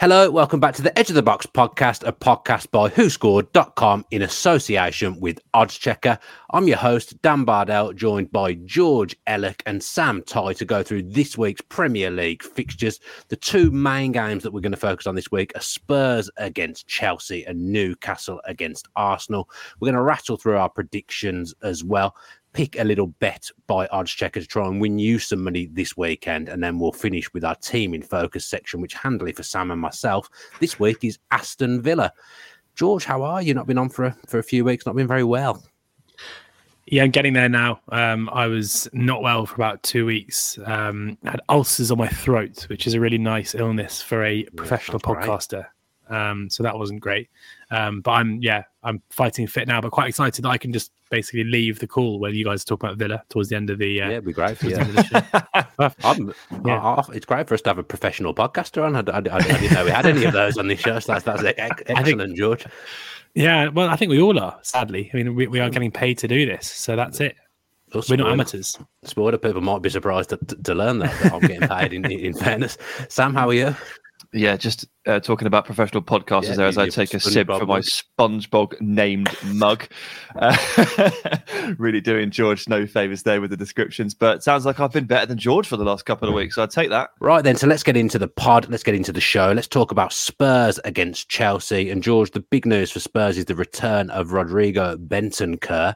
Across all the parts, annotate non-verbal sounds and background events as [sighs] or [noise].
Hello, welcome back to the Edge of the Box podcast, a podcast by WhoScored.com in association with Oddschecker. I'm your host, Dan Bardell, joined by George Elek and Sam Tighe to go through this week's Premier League fixtures. The two main games that we're going to focus on this week are Spurs against Chelsea and Newcastle against Arsenal. We're going to rattle through our predictions as well pick a little bet by Oddschecker to try and win you some money this weekend. And then we'll finish with our team in focus section, which handily for Sam and myself this week is Aston Villa. George, how are you? Not been on for a, for a few weeks, not been very well. Yeah, I'm getting there now. Um, I was not well for about two weeks. Um, had ulcers on my throat, which is a really nice illness for a professional yeah, podcaster. Right. Um, so that wasn't great. Um, but I'm yeah, I'm fighting fit now, but quite excited that I can just basically leave the call when you guys talk about Villa towards the end of the. Uh, yeah, it'd be great for you. yeah. [laughs] it's great for us to have a professional podcaster on. I, I, I, didn't know we had any of those on this show. So that's, that's [laughs] excellent, think, George. Yeah, well, I think we all are. Sadly, I mean, we, we are getting paid to do this, so that's it. Us We're not amateurs. Sporter people might be surprised to, to, to learn that, that I'm getting paid. In, in fairness, Sam, how are you? Yeah, just uh, talking about professional podcasters yeah, there as I take a sip from my SpongeBob named mug. Uh, [laughs] really doing George no favors there with the descriptions, but sounds like I've been better than George for the last couple of weeks. So I'd take that. Right then, so let's get into the pod. Let's get into the show. Let's talk about Spurs against Chelsea. And George, the big news for Spurs is the return of Rodrigo Bentancur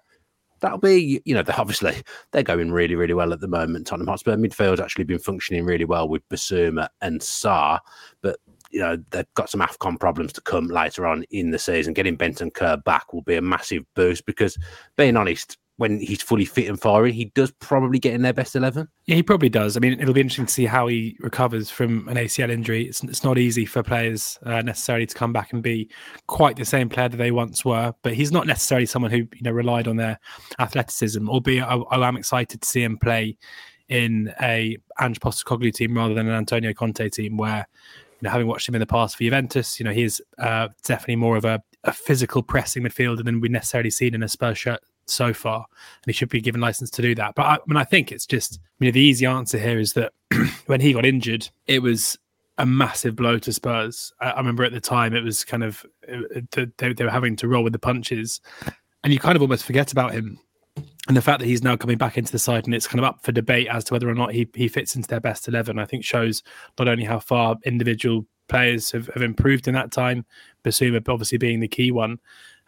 that'll be, you know, they're obviously they're going really, really well at the moment. Tottenham Hotspur midfield's actually been functioning really well with Bissouma and Sarr, but you know they've got some Afcon problems to come later on in the season. Getting Bentancur back will be a massive boost because, being honest, when he's fully fit and firing, he does probably get in their best 11. Yeah, he probably does. I mean, it'll be interesting to see how he recovers from an ACL injury. It's, it's not easy for players uh, necessarily to come back and be quite the same player that they once were, but he's not necessarily someone who, you know, relied on their athleticism, albeit I, I am excited to see him play in a Ange Postecoglou team rather than an Antonio Conte team where, you know, having watched him in the past for Juventus, you know, he's uh, definitely more of a, a physical pressing midfielder than we necessarily seen in a Spurs shirt so far, and he should be given license to do that. But I, I mean, I think it's just, I mean, the easy answer here is that [clears throat] when he got injured, it was a massive blow to Spurs. I, I remember at the time it was kind of uh, they, they were having to roll with the punches, and you kind of almost forget about him. And the fact that he's now coming back into the side and it's kind of up for debate as to whether or not he, he fits into their best 11, I think shows not only how far individual players have, have improved in that time, Bissouma obviously being the key one,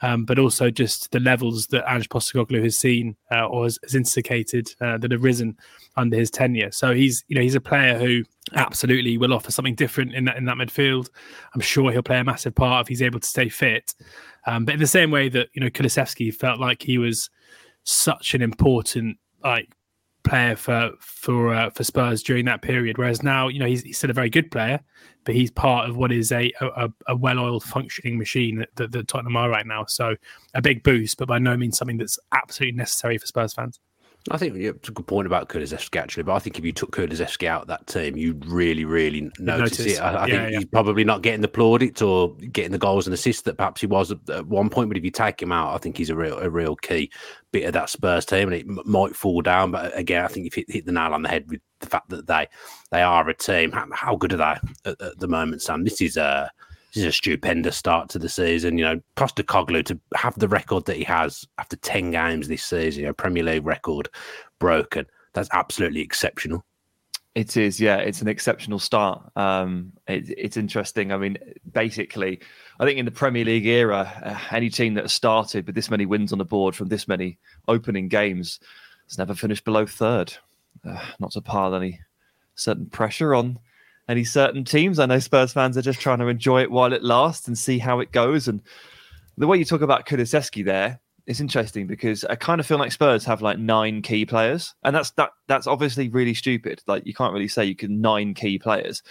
um, but also just the levels that Ange Postecoglou has seen uh, or has, has instigated uh, that have risen under his tenure. So he's you know he's a player who absolutely will offer something different in that in that midfield. I'm sure he'll play a massive part if he's able to stay fit. Um, but in the same way that you know Kulusevski felt like he was such an important like player for for uh, for Spurs during that period. Whereas now, you know, he's, he's, still a very good player, but he's part of what is a a, a well-oiled, functioning machine that, that, that, Tottenham are right now. So a big boost, but by no means something that's absolutely necessary for Spurs fans. I think it's a good point about Kulusevski actually, but I think if you took Kulusevski out of that team, you'd really, really notice, notice. it. I, I yeah, think yeah. he's probably not getting the plaudits or getting the goals and assists that perhaps he was at one point. But if you take him out, I think he's a real, a real key bit of that Spurs team, and it m- might fall down. But again, I think you've hit, hit, the nail on the head with the fact that they they are a team. How, how good are they at, at, the moment, Sam? This is a uh, this is a stupendous start to the season. You know, Postecoglou to have the record that he has after 10 games this season, you know, Premier League record broken. That's absolutely exceptional. It is, yeah. It's an exceptional start. Um, it, it's interesting. I mean, basically, I think in the Premier League era, uh, any team that has started with this many wins on the board from this many opening games has never finished below third. Uh, not to pile any certain pressure on any certain teams. I know Spurs fans are just trying to enjoy it while it lasts and see how it goes. And the way you talk about Kulusevski there, it's interesting because I kind of feel like Spurs have like nine key players, and that's that that's obviously really stupid. Like you can't really say you can nine key players,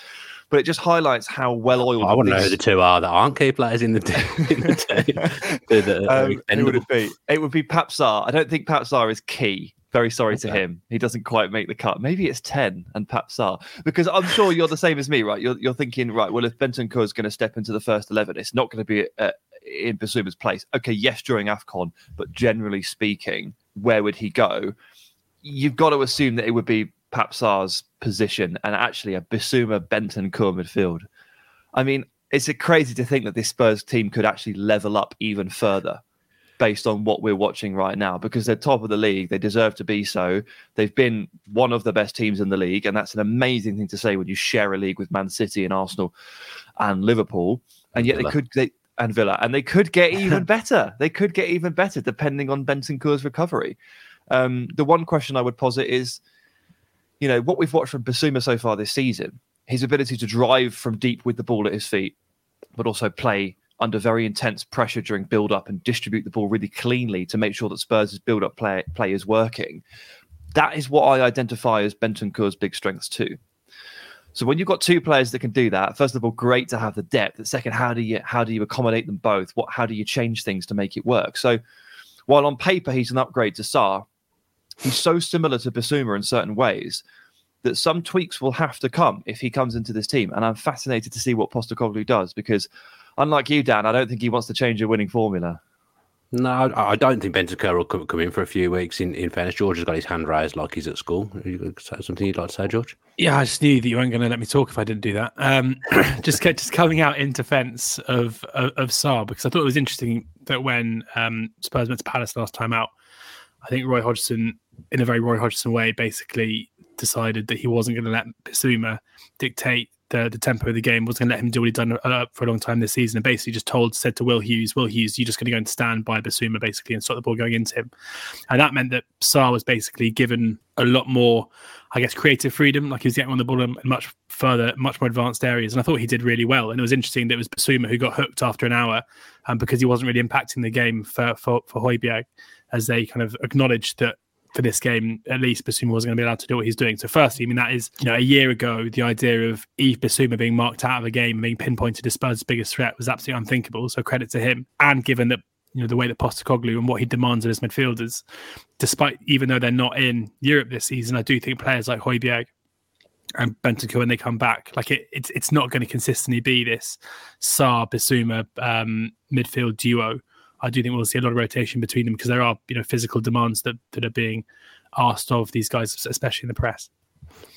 but it just highlights how well oiled. I want to know who the two are that aren't key players in the team. [laughs] In the team. um, who would it be? It would be Pape Sarr. I don't think Pape Sarr is key. Very sorry okay. to him. He doesn't quite make the cut. Maybe it's 10 and Pape Sarr. Because I'm sure you're the same as me, right? You're, you're thinking, right, well, if Bentancur is going to step into the first 11, it's not going to be uh, in Bissouma's place. Okay, yes, during AFCON, but generally speaking, where would he go? You've got to assume that it would be Pape Sarr's position and actually a Bissouma Bentancur midfield I mean, it's crazy to think that this Spurs team could actually level up even further based on what we're watching right now because they're top of the league. They deserve to be so. They've been one of the best teams in the league, and that's an amazing thing to say when you share a league with Man City and Arsenal and Liverpool. And yet Villa. they could they and Villa, and they could get [laughs] even better. They could get even better depending on Bentancur's recovery. Um, the one question I would posit is, you know, what we've watched from Bissouma so far this season, his ability to drive from deep with the ball at his feet, but also play under very intense pressure during build up and distribute the ball really cleanly to make sure that Spurs' build up play, play is working. That is what I identify as Bentancur's big strengths too. So when you've got two players that can do that, first of all, great to have the depth. Second, how do you how do you accommodate them both? What how do you change things to make it work? So while on paper he's an upgrade to Sarr, he's so similar to Bissouma in certain ways that some tweaks will have to come if he comes into this team. And I'm fascinated to see what Postecoglou does because unlike you, Dan, I don't think he wants to change a winning formula. No, I don't think Bentancur will come, come in for a few weeks. In, in fairness, George has got his hand raised like he's at school. Something you'd like to say, George? Yeah, I just knew that you weren't going to let me talk if I didn't do that. Um, [coughs] just just coming out in defence of, of of Sarr because I thought it was interesting that when um, Spurs went to Palace last time out, I think Roy Hodgson, in a very Roy Hodgson way, basically decided that he wasn't going to let Bissouma dictate the, the tempo of the game, was going to let him do what he'd done uh, for a long time this season, and basically just told, said to Will Hughes, Will Hughes, you're just going to go and stand by Bissouma basically and stop the ball going into him. And that meant that Sarr was basically given a lot more, I guess, creative freedom. Like he was getting on the ball in much further, much more advanced areas. And I thought he did really well. And it was interesting that it was Bissouma who got hooked after an hour um, because he wasn't really impacting the game for, for, for as they kind of acknowledged that for this game, at least Bissouma wasn't going to be allowed to do what he's doing. So, firstly, I mean, that is, you know, a year ago, the idea of Yves Bissouma being marked out of a game, being pinpointed as Spurs' biggest threat was absolutely unthinkable. So, credit to him. And given that, you know, the way that Postecoglou and what he demands of his midfielders, despite even though they're not in Europe this season, I do think players like Højbjerg and Bentancur when they come back, like it, it's it's not going to consistently be this Sarr Bissouma um, midfield duo I do think we'll see a lot of rotation between them because there are you know physical demands that that are being asked of these guys, especially in the press.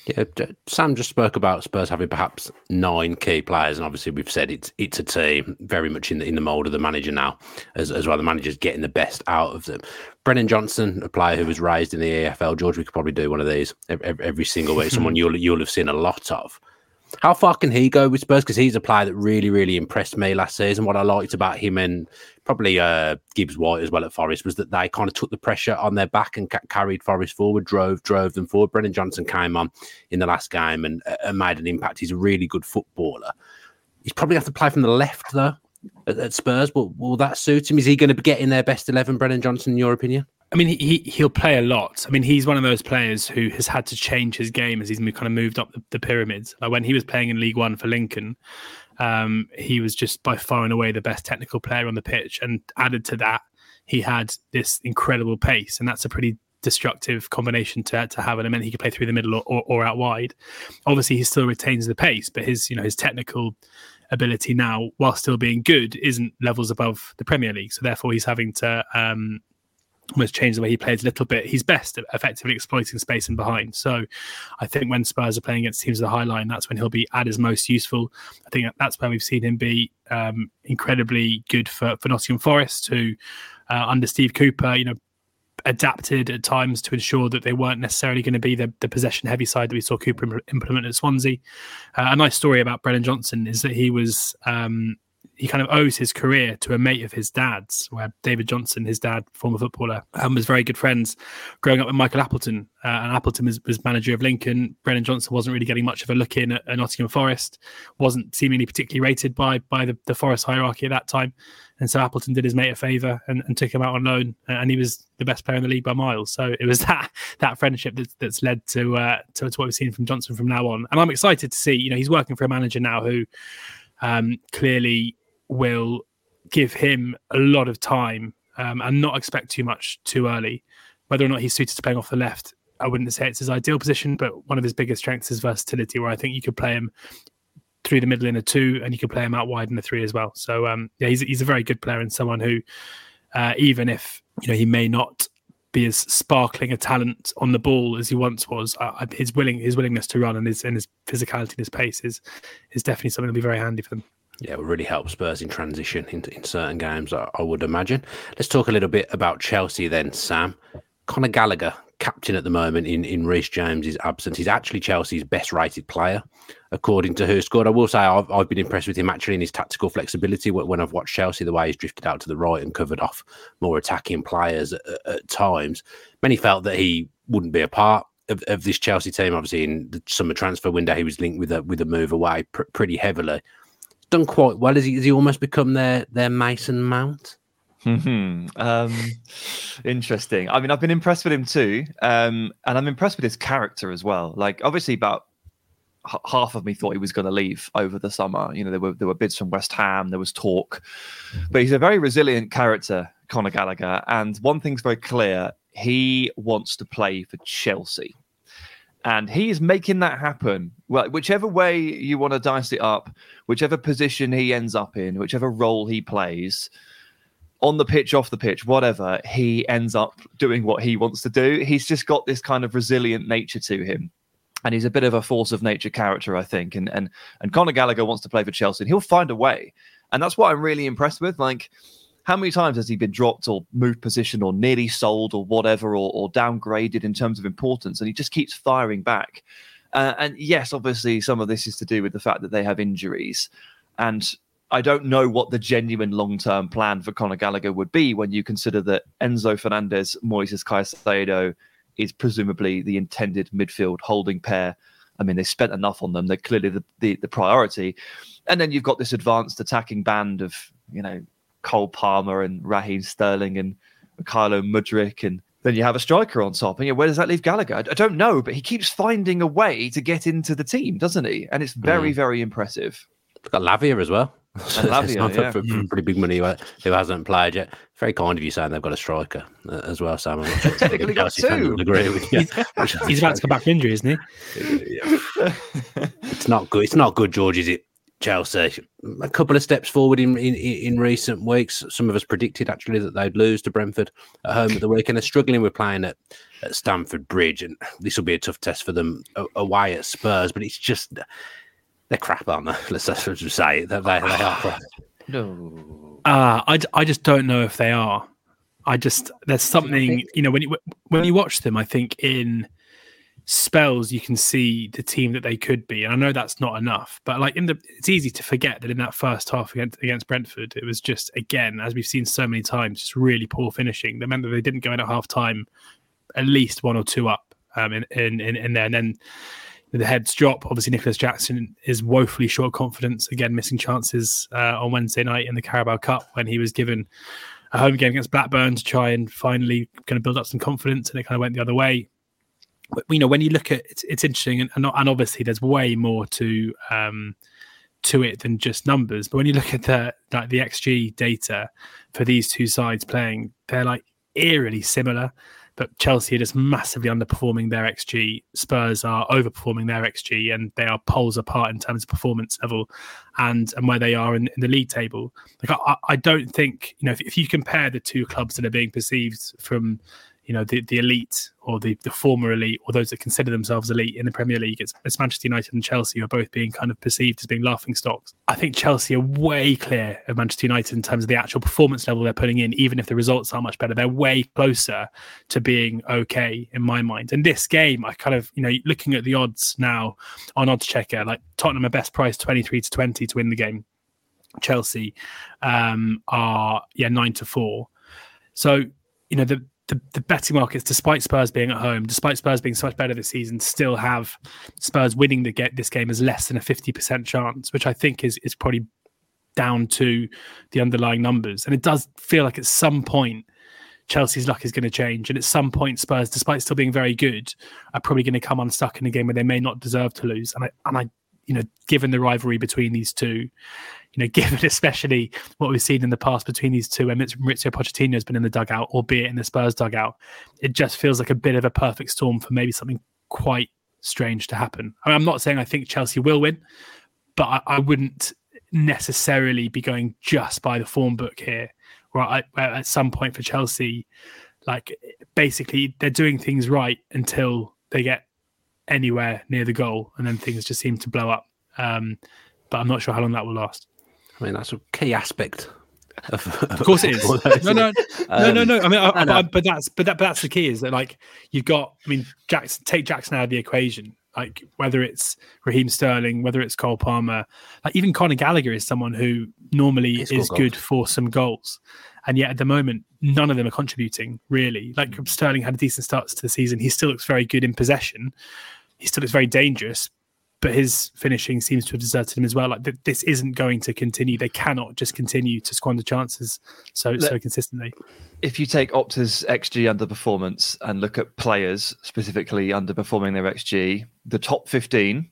Yeah, Sam just spoke about Spurs having perhaps nine key players, and obviously we've said it's it's a team very much in the in the mold of the manager now, as as well. The manager's getting the best out of them. Brennan Johnson, a player who was raised in the EFL, George, we could probably do one of these every, every single week. [laughs] Someone you'll you'll have seen a lot of. How far can he go with Spurs? Because he's a player that really, really impressed me last season. What I liked about him and probably uh, Gibbs White as well at Forest was that they kind of took the pressure on their back and ca- carried Forest forward, drove drove them forward. Brennan Johnson came on in the last game and, uh, made an impact. He's a really good footballer. He's probably have to play from the left though at, at Spurs. Will, will that suit him? Is he going to be getting their best eleven, Brennan Johnson, in your opinion? I mean, he he'll play a lot. I mean, he's one of those players who has had to change his game as he's kind of moved up the, the pyramids. Like when he was playing in League One for Lincoln, um, he was just by far and away the best technical player on the pitch. And added to that, he had this incredible pace, and that's a pretty destructive combination to, to have. And it meant he could play through the middle or, or, or out wide. Obviously, he still retains the pace, but his you know his technical ability now, while still being good, isn't levels above the Premier League. So therefore, he's having to um, almost changed the way he plays a little bit. He's best at effectively exploiting space and behind. So I think when Spurs are playing against teams of the high line, that's when he'll be at his most useful. I think that's where we've seen him be um, incredibly good for, for Nottingham Forest, who uh, under Steve Cooper, you know, adapted at times to ensure that they weren't necessarily going to be the, the possession heavy side that we saw Cooper implement at Swansea. Uh, a nice story about Brennan Johnson is that he was um, he kind of owes his career to a mate of his dad's, where David Johnson, his dad, former footballer, um, was very good friends growing up with Michael Appleton. Uh, and Appleton was, was, manager of Lincoln. Brennan Johnson wasn't really getting much of a look in at, at Nottingham Forest, wasn't seemingly particularly rated by by the, the Forest hierarchy at that time. And so Appleton did his mate a favour and, and, took him out on loan, and he was the best player in the league by miles. So it was [laughs] that that friendship that's, that's led to, uh, to, to what we've seen from Johnson from now on. And I'm excited to see. You know, he's working for a manager now who um, clearly will give him a lot of time um, and not expect too much too early. Whether or not he's suited to playing off the left, I wouldn't say it's his ideal position, but one of his biggest strengths is versatility, where I think you could play him through the middle in a two and you could play him out wide in a three as well. So um, yeah, he's he's a very good player and someone who, uh, even if you know he may not be as sparkling a talent on the ball as he once was. Uh, his willing his willingness to run and his and his physicality and his pace is is definitely something that'll be very handy for them. Yeah, it really help Spurs in transition in, in certain games, I, I would imagine. Let's talk a little bit about Chelsea then, Sam. Conor Gallagher, captain at the moment in, in Reece James's absence. He's actually Chelsea's best rated player, according to WhoScored. I will say I've, I've been impressed with him actually in his tactical flexibility when I've watched Chelsea, the way he's drifted out to the right and covered off more attacking players at, at times. Many felt that he wouldn't be a part of, of, this Chelsea team. Obviously, in the summer transfer window, he was linked with a with a move away pr- pretty heavily done quite well. Has he, has he almost become their their Mason Mount? Hmm. Um, interesting. I mean, I've been impressed with him too, um, and I'm impressed with his character as well. Like, obviously, about h- half of me thought he was going to leave over the summer. You know, there were there were bids from West Ham, there was talk, but he's a very resilient character, Conor Gallagher. And one thing's very clear: he wants to play for Chelsea and he is making that happen. Well, whichever way you want to dice it up, whichever position he ends up in, whichever role he plays, on the pitch, off the pitch, whatever, he ends up doing what he wants to do. He's just got this kind of resilient nature to him. And he's a bit of a force of nature character, I think. And and and Conor Gallagher wants to play for Chelsea, and he'll find a way. And that's what I'm really impressed with. Like how many times has he been dropped or moved position or nearly sold or whatever or, or downgraded in terms of importance? And he just keeps firing back. Uh, and yes, obviously, some of this is to do with the fact that they have injuries. And I don't know what the genuine long term plan for Conor Gallagher would be when you consider that Enzo Fernandez, Moises Caicedo is presumably the intended midfield holding pair. I mean, they spent enough on them. They're clearly the, the, the priority. And then you've got this advanced attacking band of, you know, Cole Palmer and Raheem Sterling and Mykhailo Mudryk and then you have a striker on top. And yeah, where does that leave Gallagher? I, don't know, but he keeps finding a way to get into the team, doesn't he? And it's very, mm. very impressive. We've got Lavia as well. And Lavia, yeah. for, for, pretty big money who hasn't played yet. Very kind of you saying they've got a striker uh, as well, Sam. I'm sure [laughs] Technically got two. Agree with you. He's, he's about to come back from injury, isn't he? it's not good. It's not good, George, is it? Chelsea a couple of steps forward in, in, in recent weeks. Some of us predicted actually that they'd lose to Brentford at home at the weekend. They're struggling with playing at, at Stamford Bridge, and this will be a tough test for them away at Spurs. But it's just they're crap, aren't they? [laughs] Let's, just say They, they, they are crap. [sighs] No, uh, I, I just don't know if they are. I just there's something you know when you when you watch them, I think in spells you can see the team that they could be. And I know that's not enough, but like in the it's easy to forget that in that first half against against Brentford, it was just again, as we've seen so many times, just really poor finishing. That meant that they didn't go in at half time at least one or two up um, in, in, in, in there. And then the heads drop. Obviously, Nicolas Jackson is woefully short confidence, again, missing chances uh, on Wednesday night in the Carabao Cup when he was given a home game against Blackburn to try and finally kind of build up some confidence, and it kind of went the other way. You know when you look at it's, it's interesting and, and obviously there's way more to um to it than just numbers. But when you look at the like the xg data for these two sides playing they're like eerily similar but Chelsea are just massively underperforming their XG. Spurs are overperforming their XG, and they are poles apart in terms of performance level and and where they are in, in the league table. Like I, I, don't think you know if, if you compare the two clubs that are being perceived from you know the, the elite or the, the former elite or those that consider themselves elite in the Premier League. It's, it's Manchester United and Chelsea are both being kind of perceived as being laughing stocks. I think Chelsea are way clear of Manchester United in terms of the actual performance level they're putting in, even if the results are much better. They're way closer to being okay in my mind. And this game, I kind of, you know, looking at the odds now on Oddschecker, like Tottenham are best price 23 to 20 to win the game. Chelsea um, are yeah nine to four. So you know the the, the betting markets, despite Spurs being at home, despite Spurs being so much better this season, still have Spurs winning the get this game as less than a fifty percent chance, which I think is is probably down to the underlying numbers. And it does feel like at some point Chelsea's luck is going to change, and at some point Spurs, despite still being very good, are probably going to come unstuck in a game where they may not deserve to lose. And I and I, you know, given the rivalry between these two, you know, [laughs] given especially what we've seen in the past between these two, and Mauricio Pochettino has been in the dugout, albeit in the Spurs dugout, it just feels like a bit of a perfect storm for maybe something quite strange to happen. I am not saying I think Chelsea will win, but I, I, wouldn't necessarily be going just by the form book here. Right, at some point for Chelsea, Like basically, they're doing things right until they get anywhere near the goal, and then things just seem to blow up. Um, but I'm not sure how long that will last. I mean, that's a key aspect. Of, of course, it is. no, no, no, no, no. I mean, I, But, but, that's but that but that's the key is that like you've got. I mean, Jackson take Jackson out of the equation. Like whether it's Raheem Sterling, whether it's Cole Palmer, like even Conor Gallagher is someone who normally is good for some goals, and yet at the moment none of them are contributing really. Like mm. Sterling had a decent start to the season. He still looks very good in possession. He still looks very dangerous, but his finishing seems to have deserted him as well. Like th- this isn't going to continue. They cannot just continue to squander chances so Let, so consistently. If you take Opta's XG underperformance and look at players specifically underperforming their XG, the top fifteen,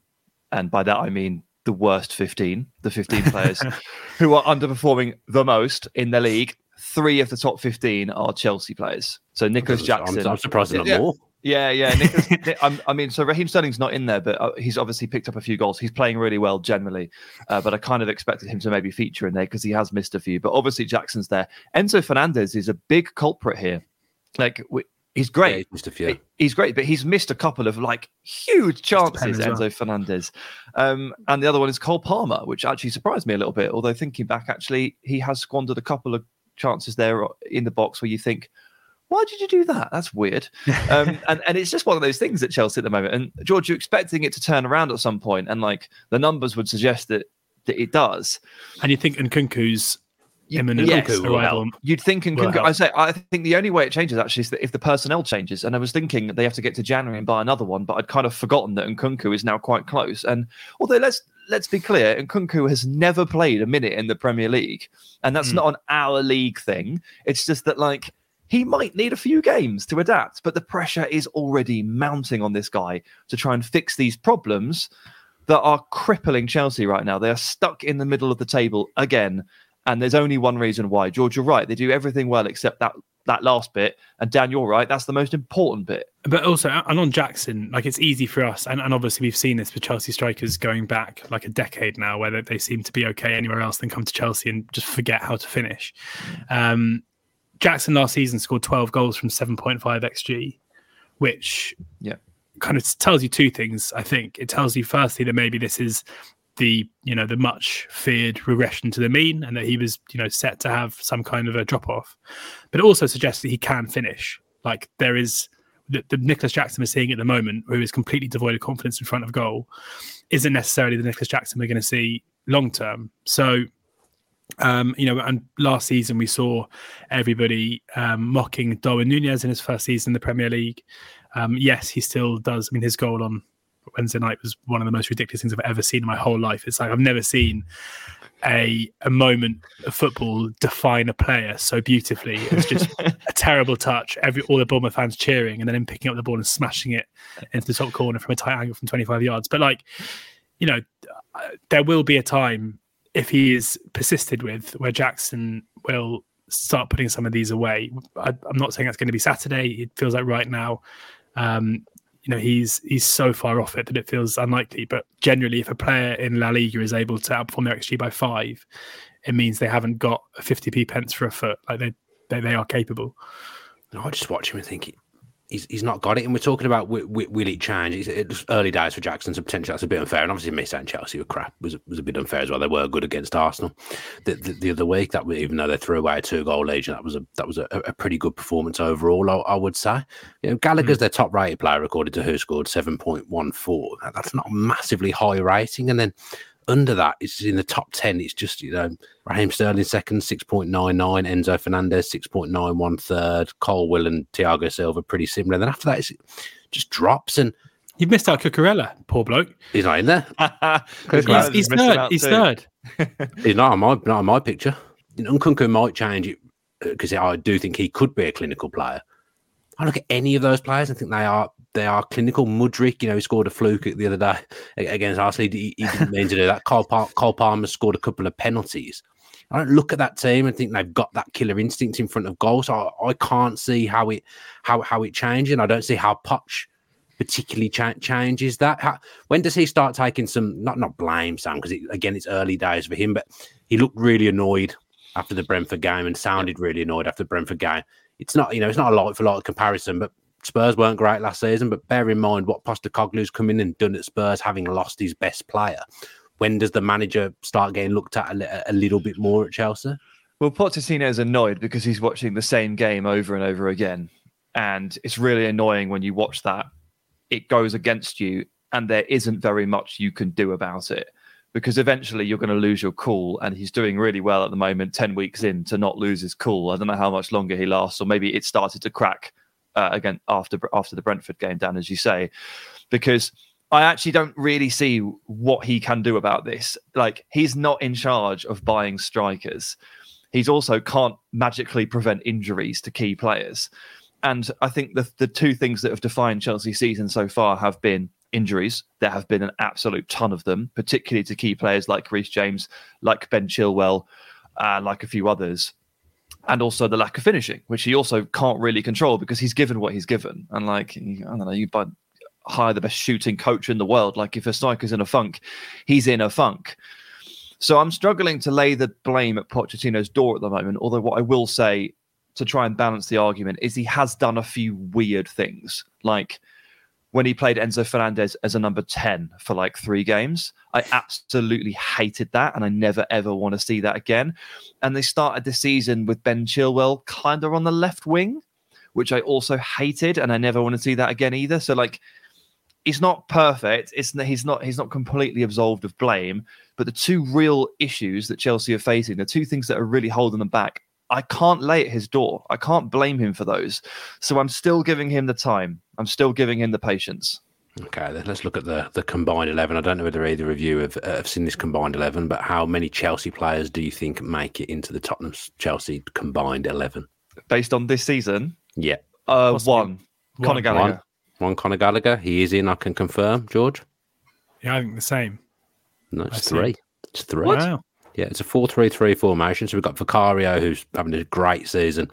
and by that I mean the worst 15, the 15 players [laughs] who are underperforming the most in the league, three of the top 15 are Chelsea players. So Nicolas Jackson. I'm, I'm surprised not yeah, more. Yeah, yeah. [laughs] Nicolas, I mean, so Raheem Sterling's not in there, but uh, he's obviously picked up a few goals. He's playing really well generally, uh, but I kind of expected him to maybe feature in there because he has missed a few. But obviously Jackson's there. Enzo Fernandez is a big culprit here. Like we, he's great. Yeah, he's missed a few. He's great, but he's missed a couple of like huge chances. Enzo well. Fernandez, um, and the other one is Cole Palmer, which actually surprised me a little bit. Although thinking back, actually he has squandered a couple of chances there in the box where you think why did you do that? That's weird. [laughs] Um, and, and it's just one of those things at Chelsea at the moment. And George, you're expecting it to turn around at some point, and like the numbers would suggest that, that it does. And you think Nkunku's imminent yes, arrival. You'd think Nkunku. I say I think the only way it changes actually is that if the personnel changes. And I was thinking they have to get to January and buy another one, but I'd kind of forgotten that Nkunku is now quite close. And although let's let's be clear, Nkunku has never played a minute in the Premier League, and that's mm. not an our league thing. It's just that like he might need a few games to adapt, but the pressure is already mounting on this guy to try and fix these problems that are crippling Chelsea right now. They are stuck in the middle of the table again, and there's only one reason why. George, you're right. They do everything well except that that last bit. And Dan, you're right. That's the most important bit. But also, and on Jackson, like it's easy for us, and, and obviously we've seen this with Chelsea strikers going back like a decade now, where they, they seem to be okay anywhere else than come to Chelsea and just forget how to finish. Um, Jackson last season scored 12 goals from 7.5 xG, which yeah kind of tells you two things. I think it tells you firstly that maybe this is the you know the much feared regression to the mean, and that he was you know set to have some kind of a drop off, but it also suggests that he can finish. Like there is the, the Nicolas Jackson we're seeing at the moment, who is completely devoid of confidence in front of goal, isn't necessarily the Nicolas Jackson we're going to see long term. So um, you know, and last season we saw everybody um, mocking Darwin Nunez in his first season in the Premier League. Um, yes, he still does. I mean, his goal on Wednesday night was one of the most ridiculous things I've ever seen in my whole life. It's like I've never seen a a moment of football define a player so beautifully. It's just [laughs] a terrible touch. Every all the Bournemouth fans cheering, and then him picking up the ball and smashing it into the top corner from a tight angle from 25 yards. But like, you know, there will be a time if he is persisted with, where Jackson will start putting some of these away. I, am not saying that's going to be Saturday. It feels like right now, um, you know, he's he's so far off it that it feels unlikely. But generally, if a player in La Liga is able to outperform their XG by five, it means they haven't got a 50p pence for a foot. Like they they, they are capable. No, I just watch him and think he's, he's not got it. And we're talking about will, will it change? It's, early days for Jackson, so potentially that's a bit unfair. And obviously, missing Chelsea were crap was was a bit unfair as well. They were good against Arsenal the, the, the other week. That even though they threw away a two goal lead, that was a that was a, a pretty good performance overall. I, I would say. You know, Gallagher's mm. their top rated player according to WhoScored seven point one four. That's not a massively high rating, and then under that, it's in the top 10. It's just, you know, Raheem Sterling second, 6.99, Enzo Fernandez, 6.91 third, Colwill and Thiago Silva pretty similar. Then after that, it just drops. And you've missed out Cucurella, poor bloke. He's not in there. [laughs] he's, he's third. He's third. [laughs] he's not on my, not on my picture. You know, Nkunku might change it because uh, I do think he could be a clinical player. I look at any of those players and think they are they are clinical. Mudryk, you know, he scored a fluke the other day against Arsenal. He, he didn't mean to do that. Cole, Palmer, Cole Palmer scored a couple of penalties. I don't look at that team and think they've got that killer instinct in front of goals. So I, I can't see how it how how it changes. And I don't see how Poch particularly cha- changes that. How, when does he start taking some not not blame Sam because it, again it's early days for him, but he looked really annoyed after the Brentford game and sounded really annoyed after the Brentford game it's not, you know, it's not a lot for a lot of comparison, but Spurs weren't great last season. But bear in mind what Postecoglou's come in and done at Spurs, having lost his best player. When does the manager start getting looked at a, a little bit more at Chelsea? Well, Pochettino is annoyed because he's watching the same game over and over again. And it's really annoying when you watch that. It goes against you, and there isn't very much you can do about it because eventually you're going to lose your cool. And he's doing really well at the moment, 10 weeks in, to not lose his cool. I don't know how much longer he lasts, or maybe it started to crack uh, again after after the Brentford game, Dan, as you say, because I actually don't really see what he can do about this. Like, he's not in charge of buying strikers he's also can't magically prevent injuries to key players. And I think the the two things that have defined Chelsea's season so far have been injuries. There have been an absolute ton of them, particularly to key players like Reece James, like Ben Chilwell, uh, like a few others. And also the lack of finishing, which he also can't really control because he's given what he's given. And like, I don't know, you buy, hire the best shooting coach in the world. Like if a striker's in a funk, he's in a funk. So I'm struggling to lay the blame at Pochettino's door at the moment. Although what I will say to try and balance the argument is he has done a few weird things, like when he played Enzo Fernandez as a number 10 for like three games. I absolutely hated that and I never ever want to see that again. And they started the season with Ben Chilwell kind of on the left wing, which I also hated and I never want to see that again either. So like he's not perfect. It's he's not he's not completely absolved of blame. But the two real issues that Chelsea are facing, the two things that are really holding them back, I can't lay at his door. I can't blame him for those. So I'm still giving him the time. I'm still giving him the patience. Okay, then let's look at the the combined eleven. I don't know whether either of you have, uh, have seen this combined eleven, but how many Chelsea players do you think make it into the Tottenham Chelsea combined eleven? Based on this season, yeah, uh, one. one. Conor Gallagher. One. one Conor Gallagher. He is in. I can confirm. George. Yeah, I think the same. No, it's three. It's three. Wow. Yeah, it's a 4 3 3 formation. So we've got Vicario, who's having a great season.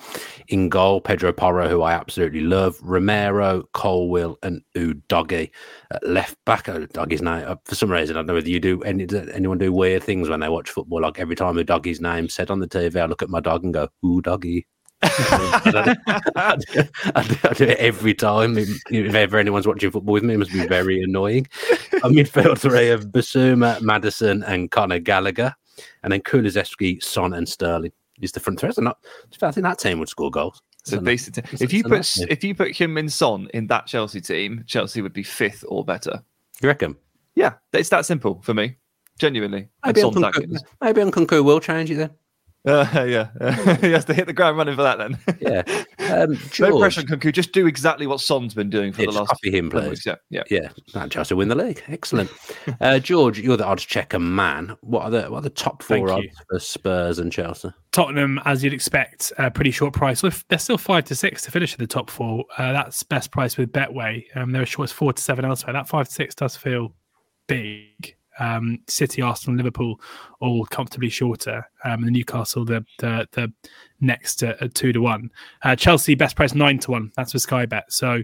In goal, Pedro Porro, who I absolutely love. Romero, Colwill, and Udogie. Uh, left back, oh, Udogie's name. Uh, for some reason, I don't know whether you do any, anyone do weird things when they watch football. Like every time Udogie's name said on the TV, I look at my dog and go, Udoggie. [laughs] I, do, I, do, I, do, it every time. If ever anyone's watching football with me, it must be very annoying. A midfield three of Bissouma, Maddison, and Conor Gallagher, and then Kulusevski, Son, and Sterling is the front three. So not, I think that team would score goals. So basically, if you put if you put him in Son in that Chelsea team, Chelsea would be fifth or better. You reckon? Yeah, it's that simple for me. Genuinely. Maybe Nkunku, maybe Nkunku will change it then. Uh, yeah, [laughs] he has to hit the ground running for that then. yeah. [laughs] Um, George, no pressure on Kunku. Just do exactly what Son's been doing for yeah, the last. Copy him, please. Yeah, yeah. Yeah. That just to win the league. Excellent. [laughs] uh, George, you're the odds checker man. What are the what are the top four odds for Spurs and Chelsea? Tottenham, as you'd expect, a pretty short price. They're still five to six to finish in the top four. Uh, that's best price with Betway. Um, they're as short as four to seven elsewhere. That five to six does feel big um, City, Arsenal, Liverpool, all comfortably shorter. Um, and Newcastle, the the, the next at, two to one. Uh, Chelsea, best price nine to one. That's for Sky Bet. So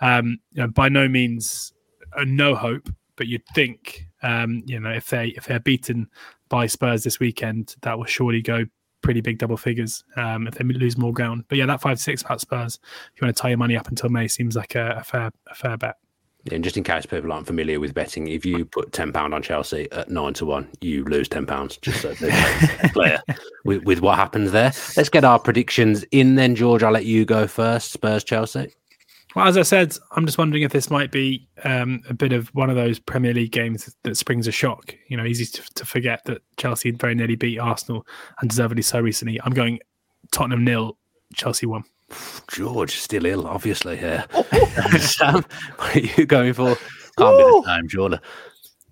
um, you know, by no means a no hope, but you'd think um, you know if they if they're beaten by Spurs this weekend, that will surely go pretty big double figures um, if they lose more ground. But yeah, that five six about Spurs. If you want to tie your money up until May, seems like a, a fair a fair bet. And just in case people aren't familiar with betting, if you put ten pound on Chelsea at nine to one, you lose ten pounds. Just so [laughs] clear with, with what happens there. Let's get our predictions in. Then George, I'll let you go first. Spurs Chelsea. Well, as I said, I'm just wondering if this might be um, a bit of one of those Premier League games that springs a shock. You know, easy to, to forget that Chelsea very nearly beat Arsenal and deservedly so recently. I'm going Tottenham nil, Chelsea one. George still ill, obviously. Here, [laughs] [laughs] Sam, what are you going for? Can't be the time, Jordan.